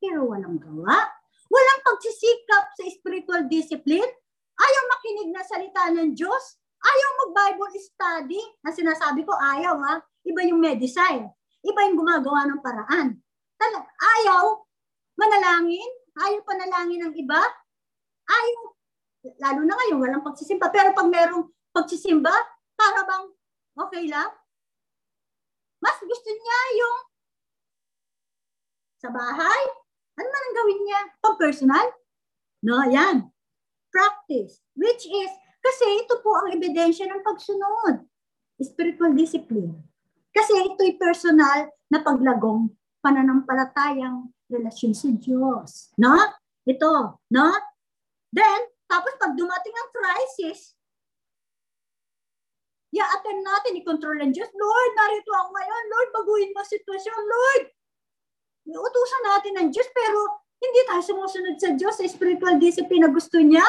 Pero walang gawa. Walang pagsisikap sa spiritual discipline. Ayaw makinig na salita ng Diyos. Ayaw mag-Bible study. Na sinasabi ko, ayaw ha. Iba yung medicine. Iba yung gumagawa ng paraan. Talag, ayaw manalangin, ayaw panalangin ng iba, ayaw, lalo na ngayon, walang pagsisimba. Pero pag merong pagsisimba, para bang okay lang? Mas gusto niya yung sa bahay. Ano man ang gawin niya? Pag personal? No, yan. Practice. Which is, kasi ito po ang ebidensya ng pagsunod. Spiritual discipline. Kasi ito'y personal na paglagong pananampalatayang relasyon sa Diyos. No? Ito, no? Then, tapos pag dumating ang crisis, i-attend natin, i-control ng Diyos. Lord, narito ako ngayon. Lord, baguhin mo sitwasyon. Lord, utusan natin ng Diyos, pero hindi tayo sumusunod sa Diyos sa spiritual discipline na gusto niya.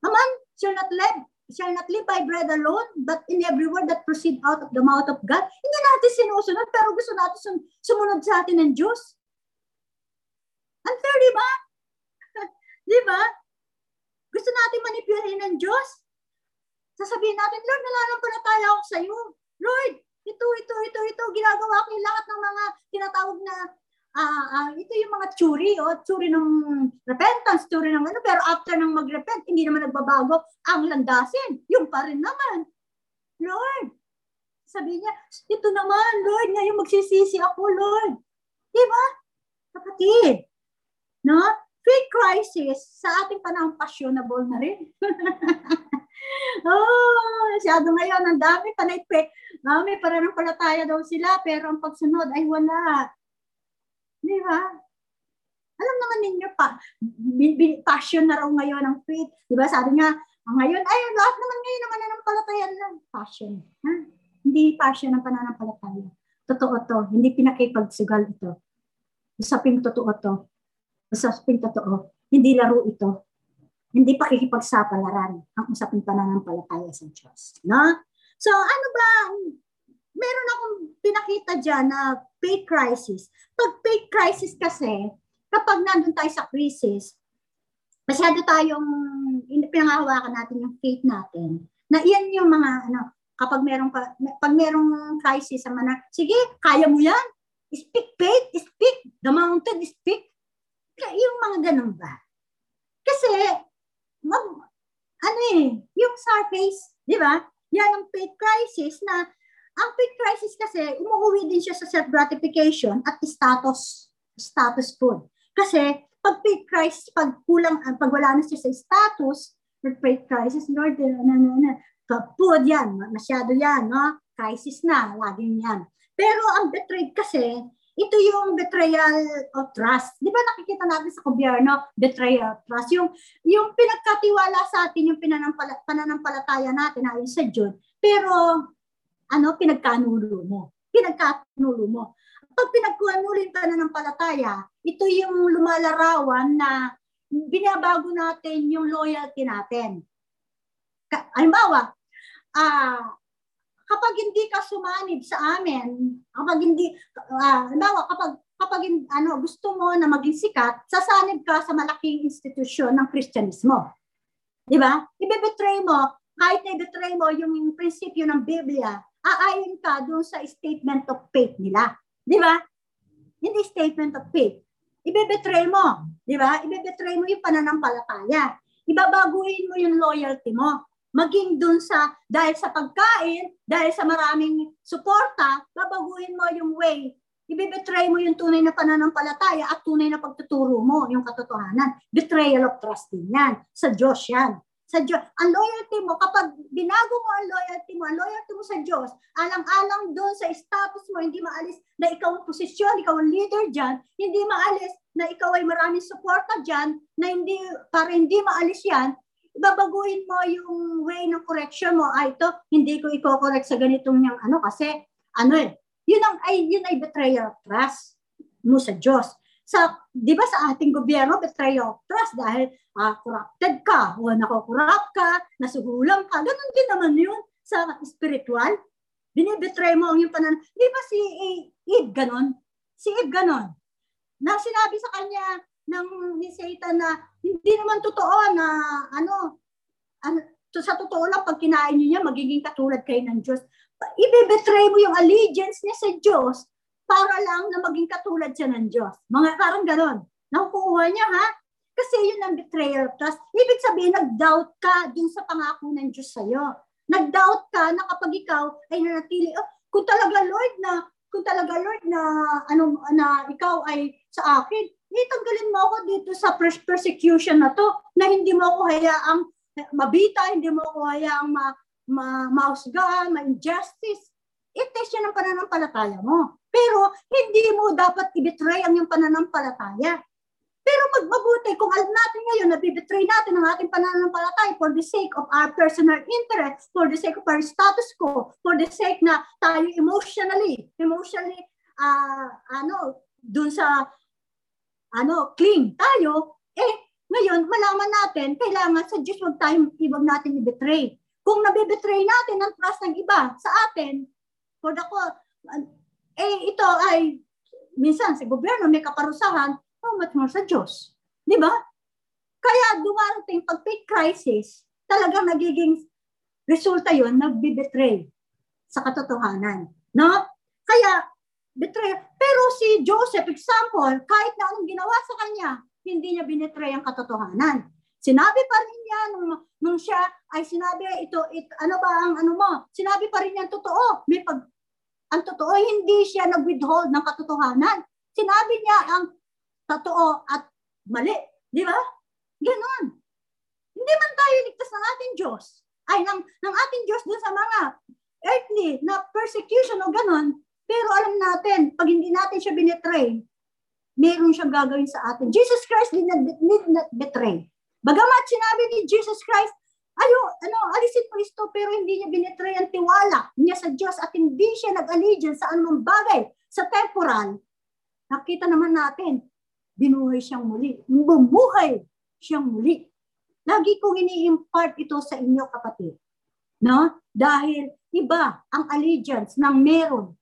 Aman, shall not live, shall not live by bread alone, but in every word that proceed out of the mouth of God. Hindi natin sinusunod, pero gusto natin sumunod sa atin ng Diyos. Unfair, di ba? di ba? Gusto natin manipulahin ng Diyos. Sasabihin natin, Lord, nananampalataya ako sa iyo. Lord, ito, ito, ito, ito, ginagawa ko yung lahat ng mga tinatawag na, uh, uh, ito yung mga tsuri, oh, tsuri ng repentance, tsuri ng ano, pero after ng mag-repent, hindi naman nagbabago ang landasin. Yung pa rin naman. Lord, sabi niya, ito naman, Lord, ngayon magsisisi ako, Lord. Di ba? Kapatid, No? Faith crisis sa ating panahon fashionable na rin. oh, masyado ngayon, ang dami panay pe. Uh, may pananampalataya daw sila, pero ang pagsunod ay wala. Di ba? Alam naman ninyo pa, passion na raw ngayon ang faith. Di ba? Sabi nga, ngayon, ay, lahat naman ngayon naman nananampalataya lang. Passion. Ha? Hindi passion ang pananampalataya. Totoo to. Hindi pinakipagsugal ito. Usaping totoo to usaping totoo, hindi laro ito. Hindi pakikipagsapalaran ang usaping pananampalataya sa Diyos. No? So ano ba, meron akong pinakita dyan na faith crisis. Pag faith crisis kasi, kapag nandun tayo sa crisis, masyado tayong pinangahawakan natin yung faith natin. Na iyan yung mga, ano, kapag merong, pag merong crisis sa mana, sige, kaya mo yan. Speak faith, speak. The mountain, speak. Yung mga ganun ba? Kasi, mag, ano eh, yung surface, di ba? Yan ang faith crisis na, ang faith crisis kasi, umuwi din siya sa self-gratification at status, status food. Kasi, pag faith crisis, pag kulang, ah, pag wala na siya sa status, faith crisis, Lord, na, na, na, food yan, masyado yan, no? Crisis na, laging yan. Pero ang betrayed kasi, ito yung betrayal of trust. Di ba nakikita natin sa gobyerno, betrayal of trust. Yung, yung pinagkatiwala sa atin, yung pinanampala, pananampalataya natin ayon sa Diyos. Pero, ano, pinagkanulo mo. Pinagkanulo mo. Pag pinagkanulo yung pananampalataya, ito yung lumalarawan na binabago natin yung loyalty natin. Halimbawa, ah, uh, kapag hindi ka sumanib sa amin, kapag hindi, uh, halimbawa, kapag, kapag ano, gusto mo na maging sikat, sasanib ka sa malaking institusyon ng Kristyanismo. Di ba? Ibebetray mo, kahit na ibetray mo yung prinsipyo ng Biblia, aayon ka doon sa statement of faith nila. Di ba? Hindi statement of faith. Ibebetray mo. Di ba? Ibebetray mo yung pananampalataya. Ibabaguhin mo yung loyalty mo maging dun sa, dahil sa pagkain, dahil sa maraming suporta, babaguhin mo yung way. Ibibetray mo yung tunay na pananampalataya at tunay na pagtuturo mo, yung katotohanan. Betrayal of trust din yan. Sa Diyos yan. Sa Diyos. Ang loyalty mo, kapag binago mo ang loyalty mo, ang loyalty mo sa Diyos, alang-alang doon sa status mo, hindi maalis na ikaw ang posisyon, ikaw ang leader dyan, hindi maalis na ikaw ay maraming suporta dyan, na hindi, para hindi maalis yan, babaguhin mo yung way ng correction mo. Ah, ito, hindi ko i-correct sa ganitong yung ano kasi, ano eh, yun ang, ay, yun ay betrayal of trust mo sa Diyos. Sa, di ba sa ating gobyerno, betrayal of trust dahil ah, corrupted ka, o nako-corrupt ka, nasuhulang ka, ganun din naman yun sa spiritual. Binibetray mo ang yung panan. Di ba si Eve ganon? Si Eve ganon. Na sinabi sa kanya, ng ni Satan na hindi naman totoo na ano, ano to, sa totoo lang pag kinain niyo niya magiging katulad kayo ng Diyos. Ibebetray mo yung allegiance niya sa Diyos para lang na maging katulad siya ng Diyos. Mga parang ganon. Nakukuha niya ha? Kasi yun ang betrayal of trust. Ibig sabihin, nag-doubt ka dun sa pangako ng Diyos sa'yo. Nag-doubt ka na kapag ikaw ay nanatili, oh, kung talaga Lord na, kung talaga Lord na, ano, na ikaw ay sa akin, itanggalin mo ako dito sa persecution na to na hindi mo ako hayaang mabita, hindi mo ako hayaang ma, ma, mausga, ma-injustice. I-test yan ang pananampalataya mo. Pero hindi mo dapat i-betray ang yung pananampalataya. Pero magmabuti kung alam natin ngayon na bibetray natin ang ating pananampalataya for the sake of our personal interest, for the sake of our status quo, for the sake na tayo emotionally, emotionally, uh, ano, dun sa ano, cling tayo, eh, ngayon, malaman natin, kailangan sa Diyos huwag tayong, huwag natin i-betray. Kung nabibetray natin ang trust ng iba sa atin, for the eh, ito ay, minsan sa gobyerno may kaparusahan, how much more sa Diyos? Di ba? Kaya dumarating pag fake crisis, talagang nagiging resulta yon nagbibetray sa katotohanan. No? Kaya betray. Pero si Joseph, example, kahit na anong ginawa sa kanya, hindi niya binetray ang katotohanan. Sinabi pa rin niya nung, nung siya ay sinabi ito, it, ano ba ang ano mo? Sinabi pa rin niya totoo. May pag ang totoo hindi siya nag-withhold ng katotohanan. Sinabi niya ang totoo at mali, di ba? Ganon. Hindi man tayo ligtas ng ating Diyos. Ay, ng, ng ating Diyos dun sa mga earthly na persecution o ganon, pero alam natin, pag hindi natin siya binetray, meron siyang gagawin sa atin. Jesus Christ did not, did not betray. Bagamat sinabi ni Jesus Christ, ayo, ano, alisin mo ito, pero hindi niya binetray ang tiwala niya sa Diyos at hindi siya nag-allegiance sa anumang bagay sa temporal. Nakita naman natin, binuhay siyang muli. Bumuhay siyang muli. Lagi kong ini-impart ito sa inyo, kapatid. No? Dahil iba ang allegiance ng meron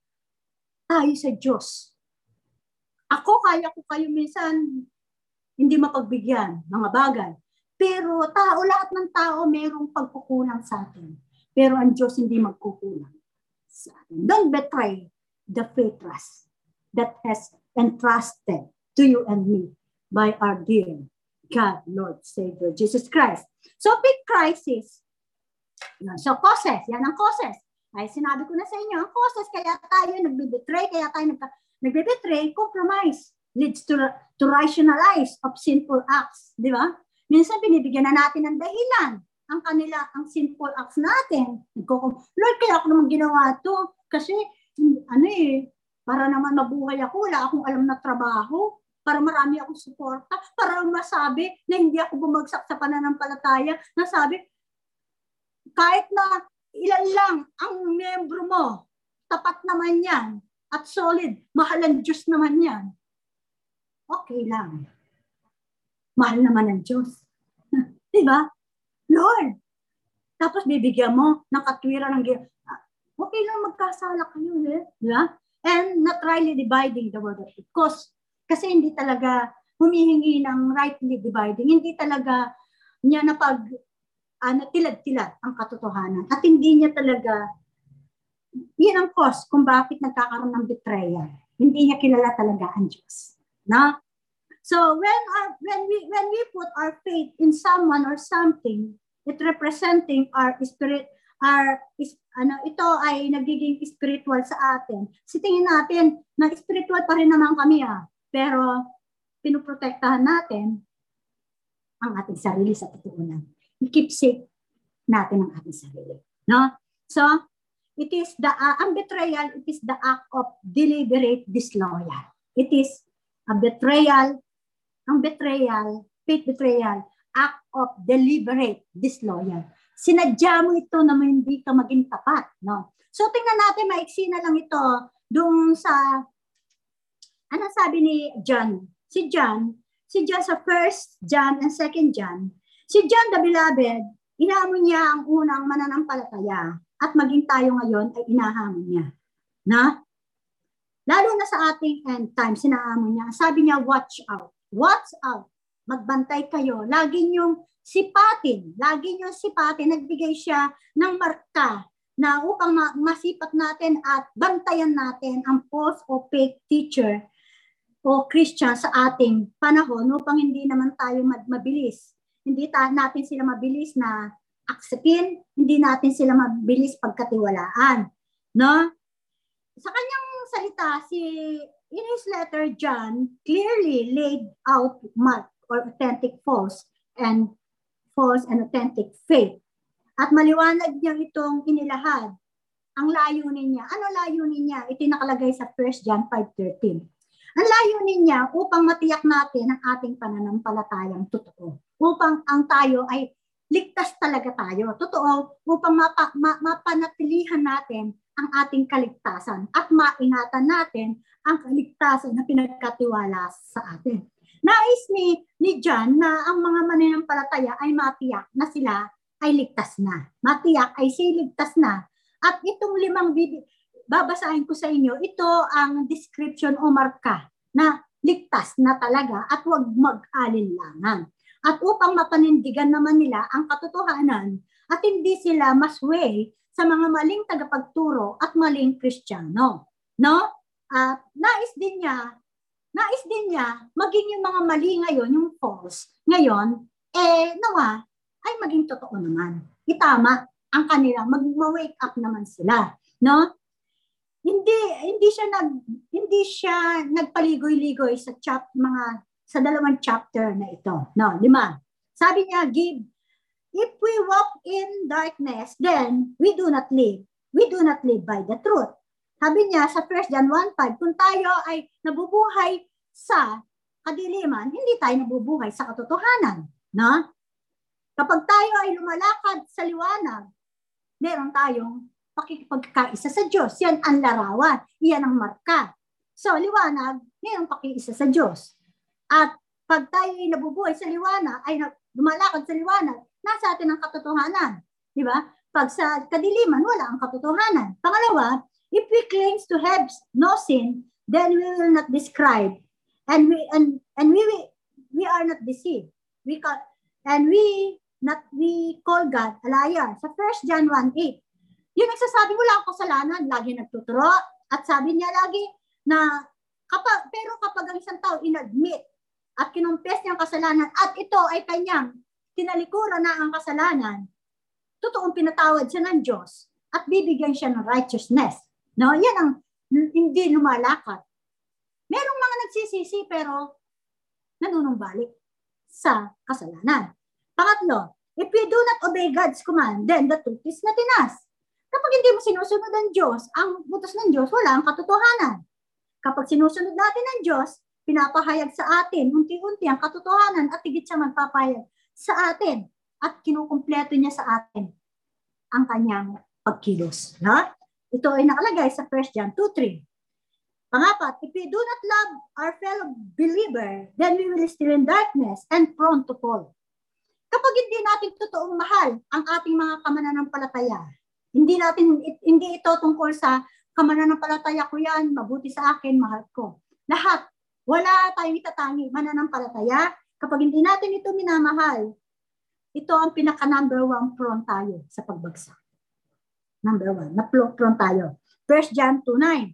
tayo sa Diyos. Ako, kaya ko kayo minsan hindi mapagbigyan mga bagay. Pero tao, lahat ng tao mayroong pagkukulang sa atin. Pero ang Diyos hindi magkukulang sa atin. Don't betray the faith trust that has entrusted to you and me by our dear God, Lord, Savior, Jesus Christ. So, big crisis. So, causes. Yan ang causes. Ay sinabi ko na sa inyo, ang causes kaya tayo nagbe-betray, kaya tayo nagbe-betray, compromise leads to, to rationalize of sinful acts. Di ba? Minsan binibigyan na natin ng dahilan ang kanila, ang sinful acts natin. Lord, kaya ako naman ginawa to kasi ano eh, para naman mabuhay ako, wala akong alam na trabaho, para marami akong suporta, para masabi na hindi ako bumagsak sa pananampalataya, nasabi, kahit na ilan lang ang membro mo, tapat naman yan, at solid, mahal ang Diyos naman yan. Okay lang. Mahal naman ang Diyos. Di ba? Lord, tapos bibigyan mo ng katwiran ng ah, okay lang magkasala kayo eh. Di ba? And not rightly dividing the word of it. Because, kasi hindi talaga humihingi ng rightly dividing. Hindi talaga niya na pag ano, tilad-tilad ang katotohanan. At hindi niya talaga, yun ang cause kung bakit nagkakaroon ng betrayal. Hindi niya kilala talaga ang Diyos. Na? So when our, when we when we put our faith in someone or something, it representing our spirit our is, ano ito ay nagiging spiritual sa atin. Si tingin natin na spiritual pa rin naman kami ah, pero pinoprotektahan natin ang ating sarili sa totoo keep safe natin ang ating sarili. No? So, it is the, uh, ang betrayal, it is the act of deliberate disloyal. It is a betrayal, ang betrayal, faith betrayal, act of deliberate disloyal. Sinadya mo ito na hindi ka maging tapat. No? So, tingnan natin, maiksi na lang ito doon sa, ano sabi ni John? Si John, si John sa first John and second John, Si John the Beloved, inaamon niya ang unang mananampalataya at maging tayo ngayon ay inahamon niya. Na? Lalo na sa ating end time, sinaamon niya. Sabi niya, watch out. Watch out. Magbantay kayo. Lagi niyong sipatin. Lagi niyong sipatin. Nagbigay siya ng marka na upang ma- masipat natin at bantayan natin ang false o fake teacher o Christian sa ating panahon upang hindi naman tayo mabilis hindi ta- natin sila mabilis na aksepin, hindi natin sila mabilis pagkatiwalaan. No? Sa kanyang salita, si in his letter, John clearly laid out mark or authentic false and false and authentic faith. At maliwanag niya itong inilahad. Ang layunin niya. Ano layunin niya? Ito nakalagay sa 1 John 5.13. Ang layunin niya upang matiyak natin ang ating pananampalatayang totoo upang ang tayo ay ligtas talaga tayo. Totoo, upang mapa, ma, mapanatilihan natin ang ating kaligtasan at maingatan natin ang kaligtasan na pinagkatiwala sa atin. Nais ni, ni John na ang mga mananampalataya ay matiyak na sila ay ligtas na. Matiyak ay siligtas na. At itong limang babasahin ko sa inyo, ito ang description o marka na ligtas na talaga at huwag mag-alinlangan at upang mapanindigan naman nila ang katotohanan at hindi sila masway sa mga maling tagapagturo at maling kristyano. No? At nais din niya, nais din niya maging yung mga mali ngayon, yung false, ngayon, eh nawa, ay maging totoo naman. Itama ang kanila, mag-wake up naman sila. No? Hindi hindi siya nag hindi siya nagpaligoy-ligoy sa chap mga sa dalawang chapter na ito. No, lima. Sabi niya, give. If we walk in darkness, then we do not live. We do not live by the truth. Sabi niya sa 1 John 1.5, kung tayo ay nabubuhay sa kadiliman, hindi tayo nabubuhay sa katotohanan. No? Kapag tayo ay lumalakad sa liwanag, meron tayong pakikipagkaisa sa Diyos. Yan ang larawan. Yan ang marka. So, liwanag, mayroong pakiisa sa Diyos. At pag tayo ay nabubuhay sa liwanag, ay lumalakad sa liwanag, nasa atin ang katotohanan. Di ba? Pag sa kadiliman, wala ang katotohanan. Pangalawa, if we claim to have no sin, then we will not describe and we and and we we, we are not deceived. We call, and we not we call God a liar. Sa 1 John 1:8. Yung nagsasabi wala akong kasalanan, lagi nagtuturo at sabi niya lagi na kapag pero kapag ang isang tao inadmit at kinumpes niya ang kasalanan at ito ay kanyang tinalikuran na ang kasalanan, totoong pinatawad siya ng Diyos at bibigyan siya ng righteousness. No, yan ang hindi lumalakad. Merong mga nagsisisi pero nanunumbalik sa kasalanan. Pangatlo, if we do not obey God's command, then the truth is not in us. Kapag hindi mo sinusunod ang Diyos, ang butos ng Diyos, wala ang katotohanan. Kapag sinusunod natin ang Diyos, pinapahayag sa atin, unti-unti ang katotohanan at higit siya magpapahayag sa atin at kinukumpleto niya sa atin ang kanyang pagkilos. Ha? Ito ay nakalagay sa 1 John 2.3. Pangapat, if we do not love our fellow believer, then we will still in darkness and prone to fall. Kapag hindi natin totoong mahal ang ating mga kamananampalataya, hindi natin hindi ito tungkol sa kamananampalataya ko yan, mabuti sa akin, mahal ko. Lahat, wala tayong itatangi, mananampalataya. Kapag hindi natin ito minamahal, ito ang pinaka number one prone tayo sa pagbagsak. Number one, na prone tayo. 1 John 2.9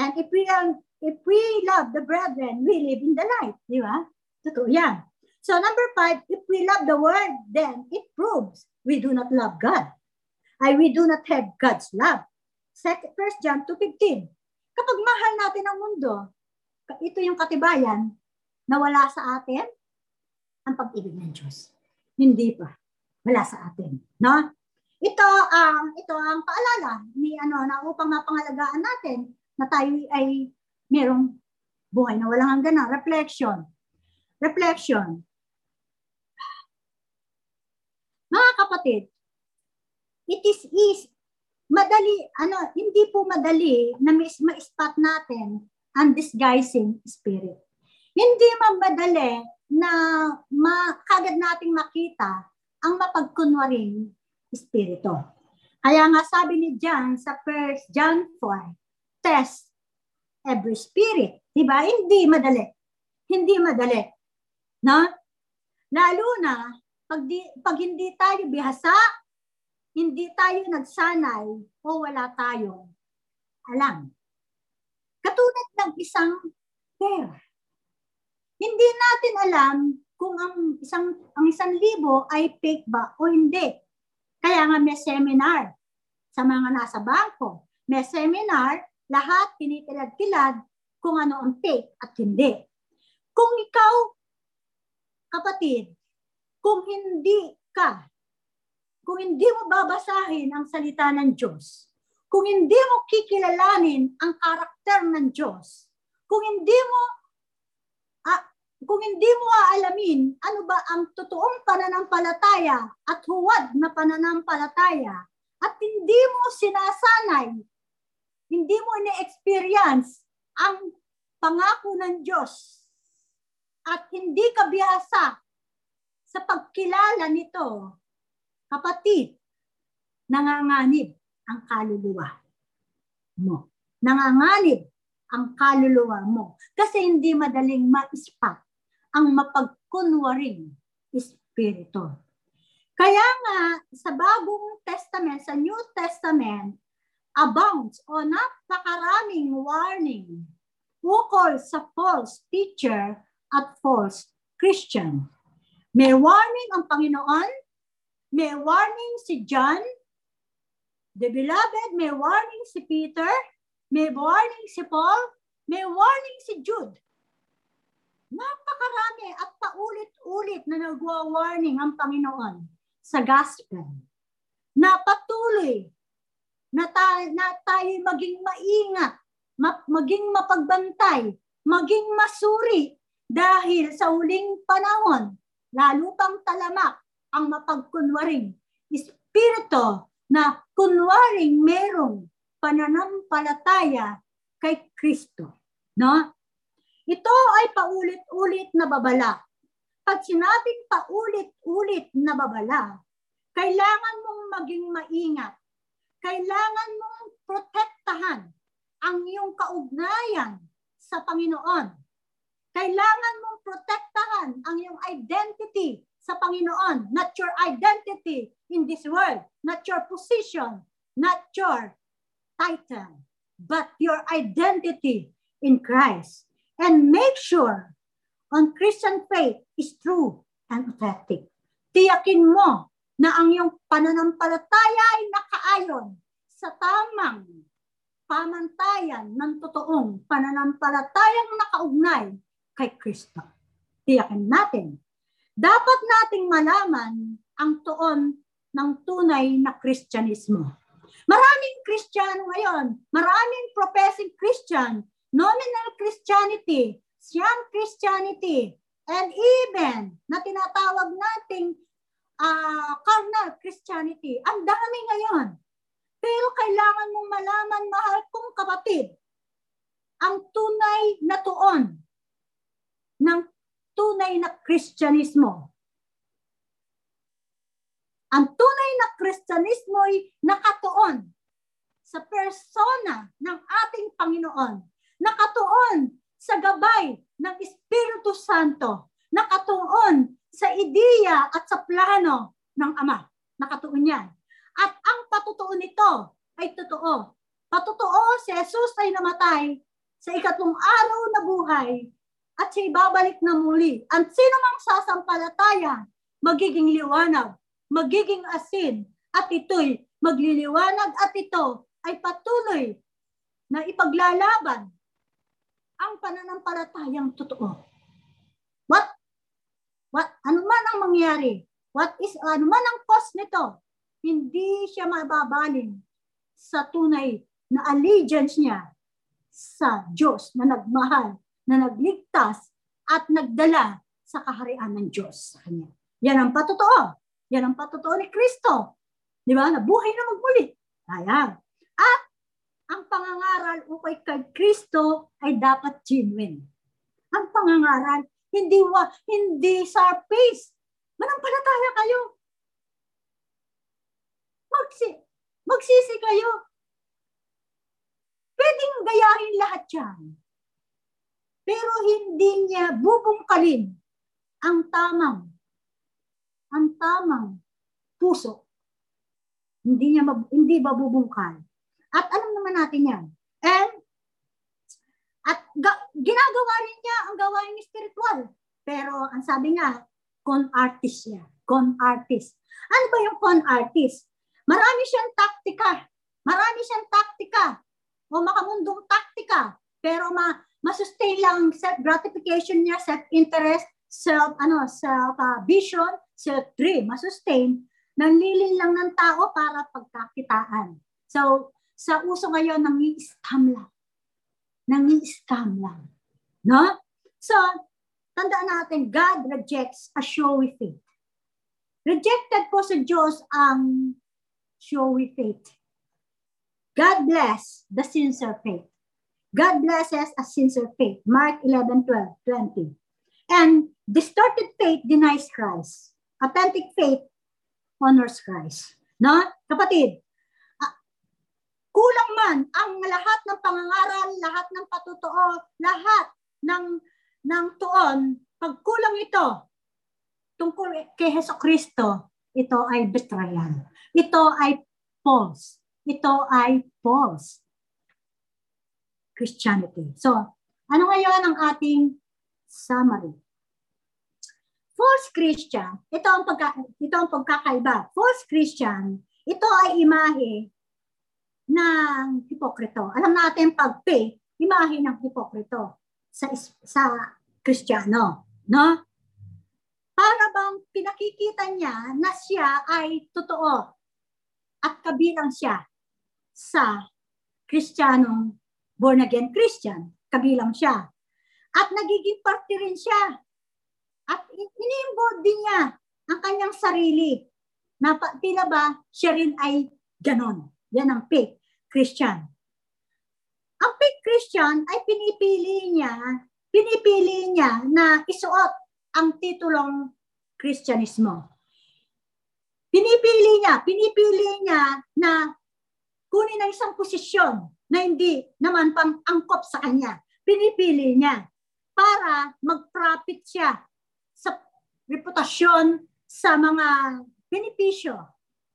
And if we if we love the brethren, we live in the light. Di ba? Totoo yan. So number five, if we love the word, then it proves we do not love God. I we do not have God's love. Second, First John 2.15. Kapag mahal natin ang mundo, ito yung katibayan na wala sa atin ang pag-ibig ng Diyos. Hindi pa. Wala sa atin. No? Ito ang um, ito ang paalala ni ano na upang mapangalagaan natin na tayo ay merong buhay na walang hanggan na. Reflection. Reflection. Mga kapatid, it is easy, madali, ano, hindi po madali na ma-spot natin ang disguising spirit. Hindi man madali na makagad nating makita ang mapagkunwaring espiritu. Kaya nga sabi ni John sa 1 John 4, test every spirit. Diba? Hindi madali. Hindi madali. No? Lalo na, pag, di, pag hindi tayo bihasa, hindi tayo nagsanay o wala tayong alam. Katulad ng isang pair. Hindi natin alam kung ang isang ang isang libo ay fake ba o hindi. Kaya nga may seminar sa mga nasa bangko. May seminar lahat kinikilad-kilad kung ano ang fake at hindi. Kung ikaw, kapatid, kung hindi ka, kung hindi mo babasahin ang salita ng Diyos, kung hindi mo kikilalanin ang karakter ng Diyos, kung hindi mo ah, kung hindi mo aalamin ano ba ang totoong pananampalataya at huwad na pananampalataya at hindi mo sinasanay hindi mo na-experience ang pangako ng Diyos at hindi ka bihasa sa pagkilala nito, kapatid, nanganganib ang kaluluwa mo. Nanganganib ang kaluluwa mo. Kasi hindi madaling ma-spot ang mapagkunwaring espiritu. Kaya nga, sa bagong testament, sa New Testament, abounds o napakaraming warning ukol sa false teacher at false Christian. May warning ang Panginoon, may warning si John, the beloved, may warning si Peter, may warning si Paul, may warning si Jude. Napakarami at paulit-ulit na nagwa-warning ang Panginoon sa gospel na patuloy na, tayo, na tayo maging maingat, ma- maging mapagbantay, maging masuri dahil sa huling panahon, lalo pang talamak ang mapagkunwaring espiritu na kunwaring merong pananampalataya kay Kristo. No? Ito ay paulit-ulit na babala. Pag sinabing paulit-ulit na babala, kailangan mong maging maingat kailangan mong protektahan ang iyong kaugnayan sa Panginoon. Kailangan mong protektahan ang iyong identity sa Panginoon. Not your identity in this world, not your position, not your title, but your identity in Christ. And make sure on Christian faith is true and authentic. Tiyakin mo na ang iyong pananampalataya ay nakaayon sa tamang pamantayan ng totoong pananampalatayang nakaugnay kay Kristo. Tiyakin natin. Dapat nating malaman ang tuon ng tunay na Kristyanismo. Maraming Kristiyano ngayon, maraming professing Christian, nominal Christianity, young Christianity, and even na tinatawag nating uh, carnal Christianity. Ang dami ngayon. Pero kailangan mong malaman, mahal kong kapatid, ang tunay na tuon ng tunay na Kristyanismo. Ang tunay na Kristyanismo ay nakatuon sa persona ng ating Panginoon. Nakatuon sa gabay ng Espiritu Santo. Nakatuon sa ideya at sa plano ng Ama. Nakatuon yan. At ang patutuo nito ay totoo. Patotoo si Jesus ay namatay sa ikatlong araw na buhay at siya babalik na muli. Ang sino mang sasampalataya, magiging liwanag, magiging asin, at ito'y magliliwanag at ito ay patuloy na ipaglalaban ang pananampalatayang totoo. What? What? Ano man ang mangyari? What is, ano man ang cost nito? hindi siya mababaling sa tunay na allegiance niya sa Diyos na nagmahal, na nagligtas at nagdala sa kaharian ng Diyos sa Kanya. Yan ang patotoo. Yan ang patotoo ni Kristo. Di ba? Nabuhay na magmuli. Ayan. At ang pangangaral ukay kay Kristo ay dapat genuine. Ang pangangaral, hindi wa, hindi surface. Manampalataya kayo magsi, magsisi kayo. Pwedeng gayahin lahat yan. Pero hindi niya bubungkalin ang tamang, ang tamang puso. Hindi niya hindi babubungkal. At alam naman natin yan. And at ga- ginagawa rin niya ang gawain spiritual. Pero ang sabi nga, con artist siya. Con artist. Ano ba yung con artist? Marami siyang taktika. Marami siyang taktika. O makamundong taktika. Pero ma masustain lang self-gratification niya, self-interest, self, ano, self-vision, uh, self-dream, masustain. Nanlilin lang ng tao para pagkakitaan. So, sa uso ngayon, nangi-scam lang. Nangi-scam lang. No? So, tandaan natin, God rejects a showy faith. Rejected po sa Diyos ang showy faith. God bless the sincere faith. God blesses a sincere faith. Mark 11, 12, 20. And distorted faith denies Christ. Authentic faith honors Christ. No? Kapatid, kulang man ang lahat ng pangangaral, lahat ng patutuo, lahat ng ng tuon, pag kulang ito tungkol kay Heso Kristo, ito ay betrayal. Ito ay false. Ito ay false. Christianity. So, ano ngayon ang ating summary? False Christian, ito ang, pagka, ito ang pagkakaiba. False Christian, ito ay imahe ng hipokrito. Alam natin pag faith, imahe ng hipokrito sa sa Kristiyano, no? Para bang pinakikita niya na siya ay totoo at kabilang siya sa Kristiyanong born again Christian. Kabilang siya. At nagiging parte rin siya. At ini-embody niya ang kanyang sarili. Na tila ba siya rin ay ganon. Yan ang fake Christian. Ang fake Christian ay pinipili niya, pinipili niya na isuot ang titulong Kristyanismo. Pinipili niya, pinipili niya na kunin ang isang posisyon na hindi naman pang angkop sa kanya. Pinipili niya para mag-profit siya sa reputasyon, sa mga benepisyo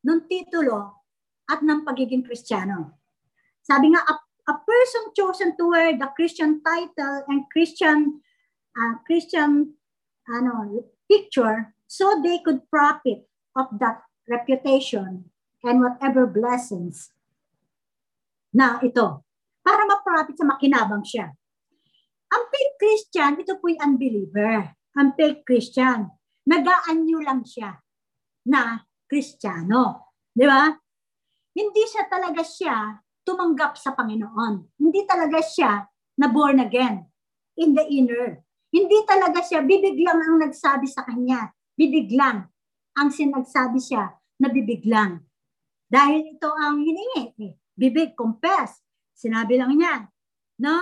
ng titulo at ng pagiging Kristiyano. Sabi nga, a, a person chosen to wear the Christian title and Christian uh, Christian ano picture so they could profit of that reputation and whatever blessings na ito para ma-profit sa makinabang siya. Ang fake Christian, ito po'y unbeliever. Ang fake Christian, nagaanyo lang siya na Kristiyano. Di ba? hindi siya talaga siya tumanggap sa Panginoon. Hindi talaga siya na born again in the inner. Hindi talaga siya, bibig lang ang nagsabi sa kanya. Bibig lang ang sinagsabi siya na bibig lang. Dahil ito ang hiningi. Eh, bibig, confess. Sinabi lang niya, no?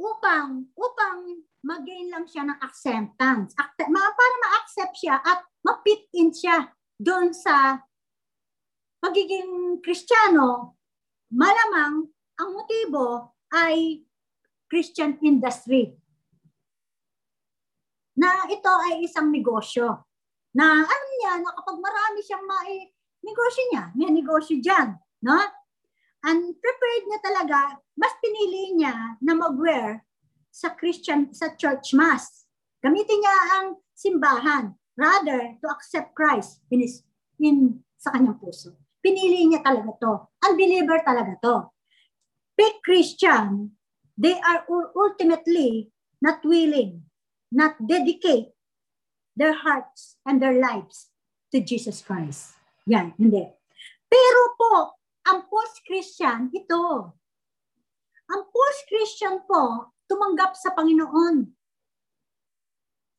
Upang, upang mag-gain lang siya ng acceptance. Accept, para ma-accept siya at ma-fit in siya doon sa pagiging kristyano, malamang ang motibo ay Christian industry. Na ito ay isang negosyo. Na alam niya na kapag marami siyang mai negosyo niya, may negosyo diyan, no? And prepared niya talaga, mas pinili niya na mag-wear sa Christian sa church mass. Gamitin niya ang simbahan rather to accept Christ in his in sa kanyang puso. Pinili niya talaga to. Unbeliever talaga to. Fake Christian, they are ultimately not willing, not dedicate their hearts and their lives to Jesus Christ. Yan, hindi. Pero po, ang post-Christian, ito. Ang post-Christian po, tumanggap sa Panginoon.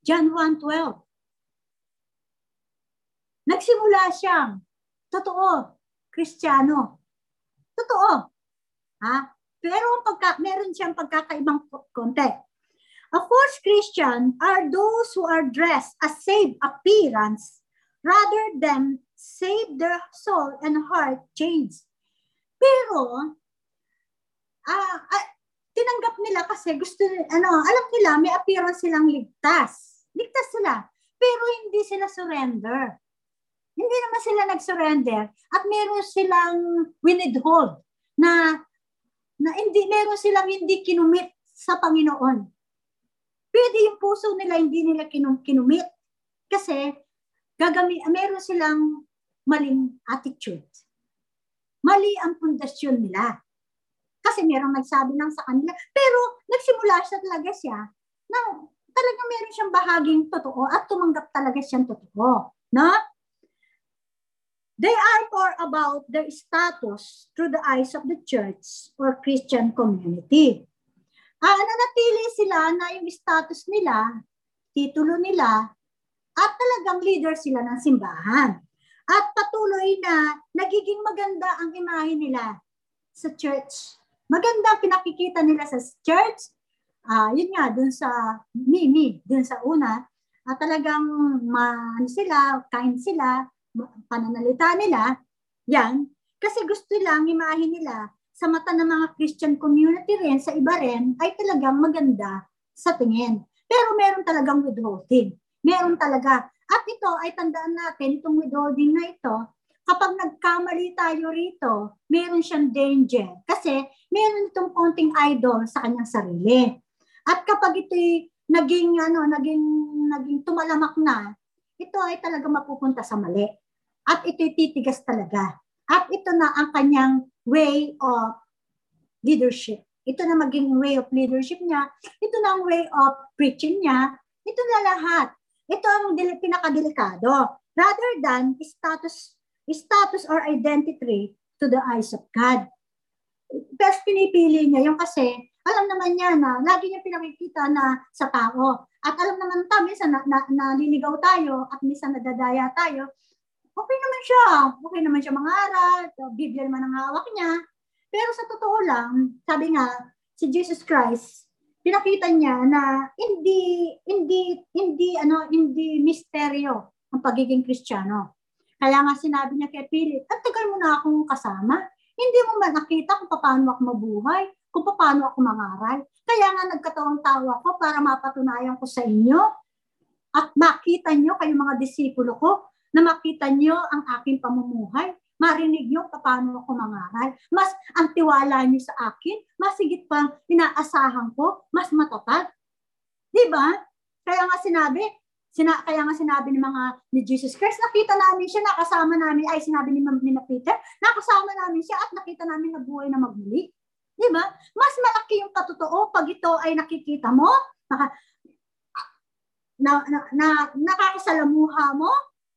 John 1.12. Nagsimula siyang, totoo, Kristiyano. Totoo. Ha? Pero pagka, meron siyang pagkakaibang konti. A false Christian are those who are dressed as saved appearance rather than save their soul and heart changed. Pero, ah, ah, tinanggap nila kasi gusto, ano, alam nila may appearance silang ligtas. Ligtas sila. Pero hindi sila surrender hindi naman sila nag-surrender at meron silang winidhold na na hindi meron silang hindi kinumit sa Panginoon. Pwede yung puso nila hindi nila kinum, kinumit kasi gagami meron silang maling attitude. Mali ang pundasyon nila. Kasi merong nagsabi lang sa kanila. Pero nagsimula siya talaga siya na talaga meron siyang bahaging totoo at tumanggap talaga siyang totoo. No? They are more about their status through the eyes of the church or Christian community. Ah, nanatili sila na yung status nila, titulo nila, at talagang leader sila ng simbahan. At patuloy na nagiging maganda ang imahe nila sa church. Maganda ang pinakikita nila sa church. Ah, yun nga, dun sa Mimi, dun sa una, at talagang man sila, kind sila, pananalita nila, yan, kasi gusto lang imahin nila sa mata ng mga Christian community rin, sa iba rin, ay talagang maganda sa tingin. Pero meron talagang withholding. Meron talaga. At ito ay tandaan natin, itong withholding na ito, kapag nagkamali tayo rito, meron siyang danger. Kasi meron itong konting idol sa kanyang sarili. At kapag ito'y naging, ano, naging, naging tumalamak na, ito ay talaga mapupunta sa mali. At ito'y titigas talaga. At ito na ang kanyang way of leadership. Ito na maging way of leadership niya. Ito na ang way of preaching niya. Ito na lahat. Ito ang pinakadelikado. Rather than status status or identity to the eyes of God. Best pinipili niya yung kasi alam naman niya na lagi niya pinakikita na sa tao. At alam naman tayo, minsan na, na, naliligaw tayo at minsan nadadaya tayo. Okay naman siya. Okay naman siya mangaral. Biblia naman ang hawak niya. Pero sa totoo lang, sabi nga, si Jesus Christ, pinakita niya na hindi hindi hindi ano hindi misteryo ang pagiging Kristiyano. Kaya nga sinabi niya kay Philip, at tagal mo na akong kasama. Hindi mo man nakita kung paano ako mabuhay kung paano ako mangaral. Kaya nga nagkatawang tawa ko para mapatunayan ko sa inyo at makita nyo kayo mga disipulo ko na makita nyo ang aking pamumuhay. Marinig nyo paano ako mangaral. Mas ang tiwala nyo sa akin, mas higit pang inaasahan ko, mas matatag. Di ba? Kaya nga sinabi, sina, kaya nga sinabi ni mga ni Jesus Christ, nakita namin siya, nakasama namin, ay sinabi ni, ni Peter, nakasama namin siya at nakita namin na buhay na magmuli. Di ba? Mas malaki yung katotoo pag ito ay nakikita mo, naka, na, na, na, nakakasalamuha mo,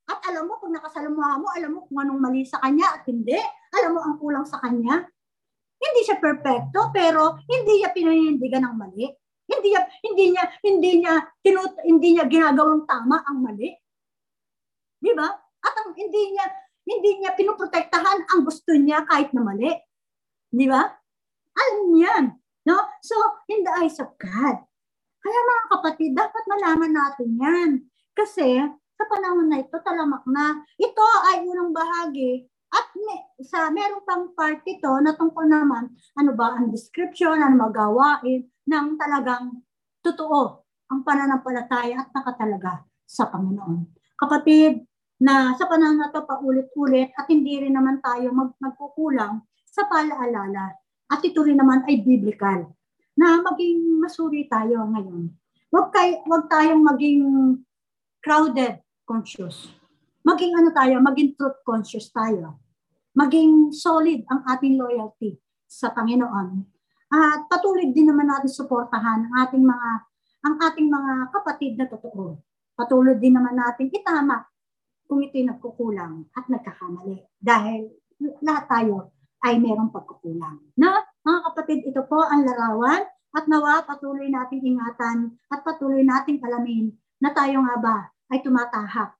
At alam mo, kung nakasalamuha mo, alam mo kung anong mali sa kanya at hindi. Alam mo ang kulang sa kanya. Hindi siya perfecto, pero hindi niya pinanindigan ng mali. Hindi niya hindi niya hindi niya tinut, hindi niya ginagawang tama ang mali. Di ba? At ang hindi niya hindi niya pinoprotektahan ang gusto niya kahit na mali. Di ba? Alam niyan. No? So, in the eyes of God. Kaya mga kapatid, dapat malaman natin yan. Kasi, sa panahon na ito, talamak na. Ito ay unang bahagi. At may, sa meron pang part ito na tungkol naman, ano ba ang description, ano magawain ng talagang totoo ang pananampalataya at nakatalaga sa Panginoon. Kapatid, na sa panahon na ito paulit-ulit at hindi rin naman tayo mag, magkukulang sa paalala at ito rin naman ay biblical na maging masuri tayo ngayon. Huwag, kay, huwag tayong maging crowded conscious. Maging ano tayo, maging truth conscious tayo. Maging solid ang ating loyalty sa Panginoon. At patuloy din naman natin suportahan ang ating mga ang ating mga kapatid na totoo. Patuloy din naman natin itama kung ito'y nagkukulang at nagkakamali. Dahil lahat tayo ay merong pagkukulang. Na, mga kapatid, ito po ang larawan at nawa patuloy nating ingatan at patuloy nating alamin na tayo nga ba ay tumatahak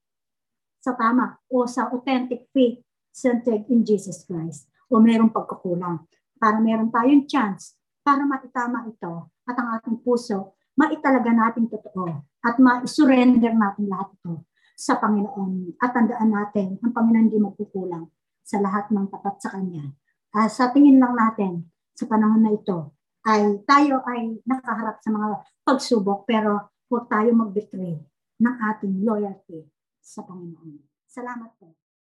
sa tama o sa authentic faith centered in Jesus Christ. O merong pagkukulang. Para meron tayong chance para maitama ito at ang ating puso maitalaga natin totoo at ma-surrender natin lahat ito sa Panginoon at tandaan natin ang Panginoon hindi magkukulang sa lahat ng tapat sa Kanya. Uh, sa tingin lang natin sa panahon na ito ay tayo ay nakaharap sa mga pagsubok pero huwag tayo mag-betray ng ating loyalty sa Panginoon. Salamat po.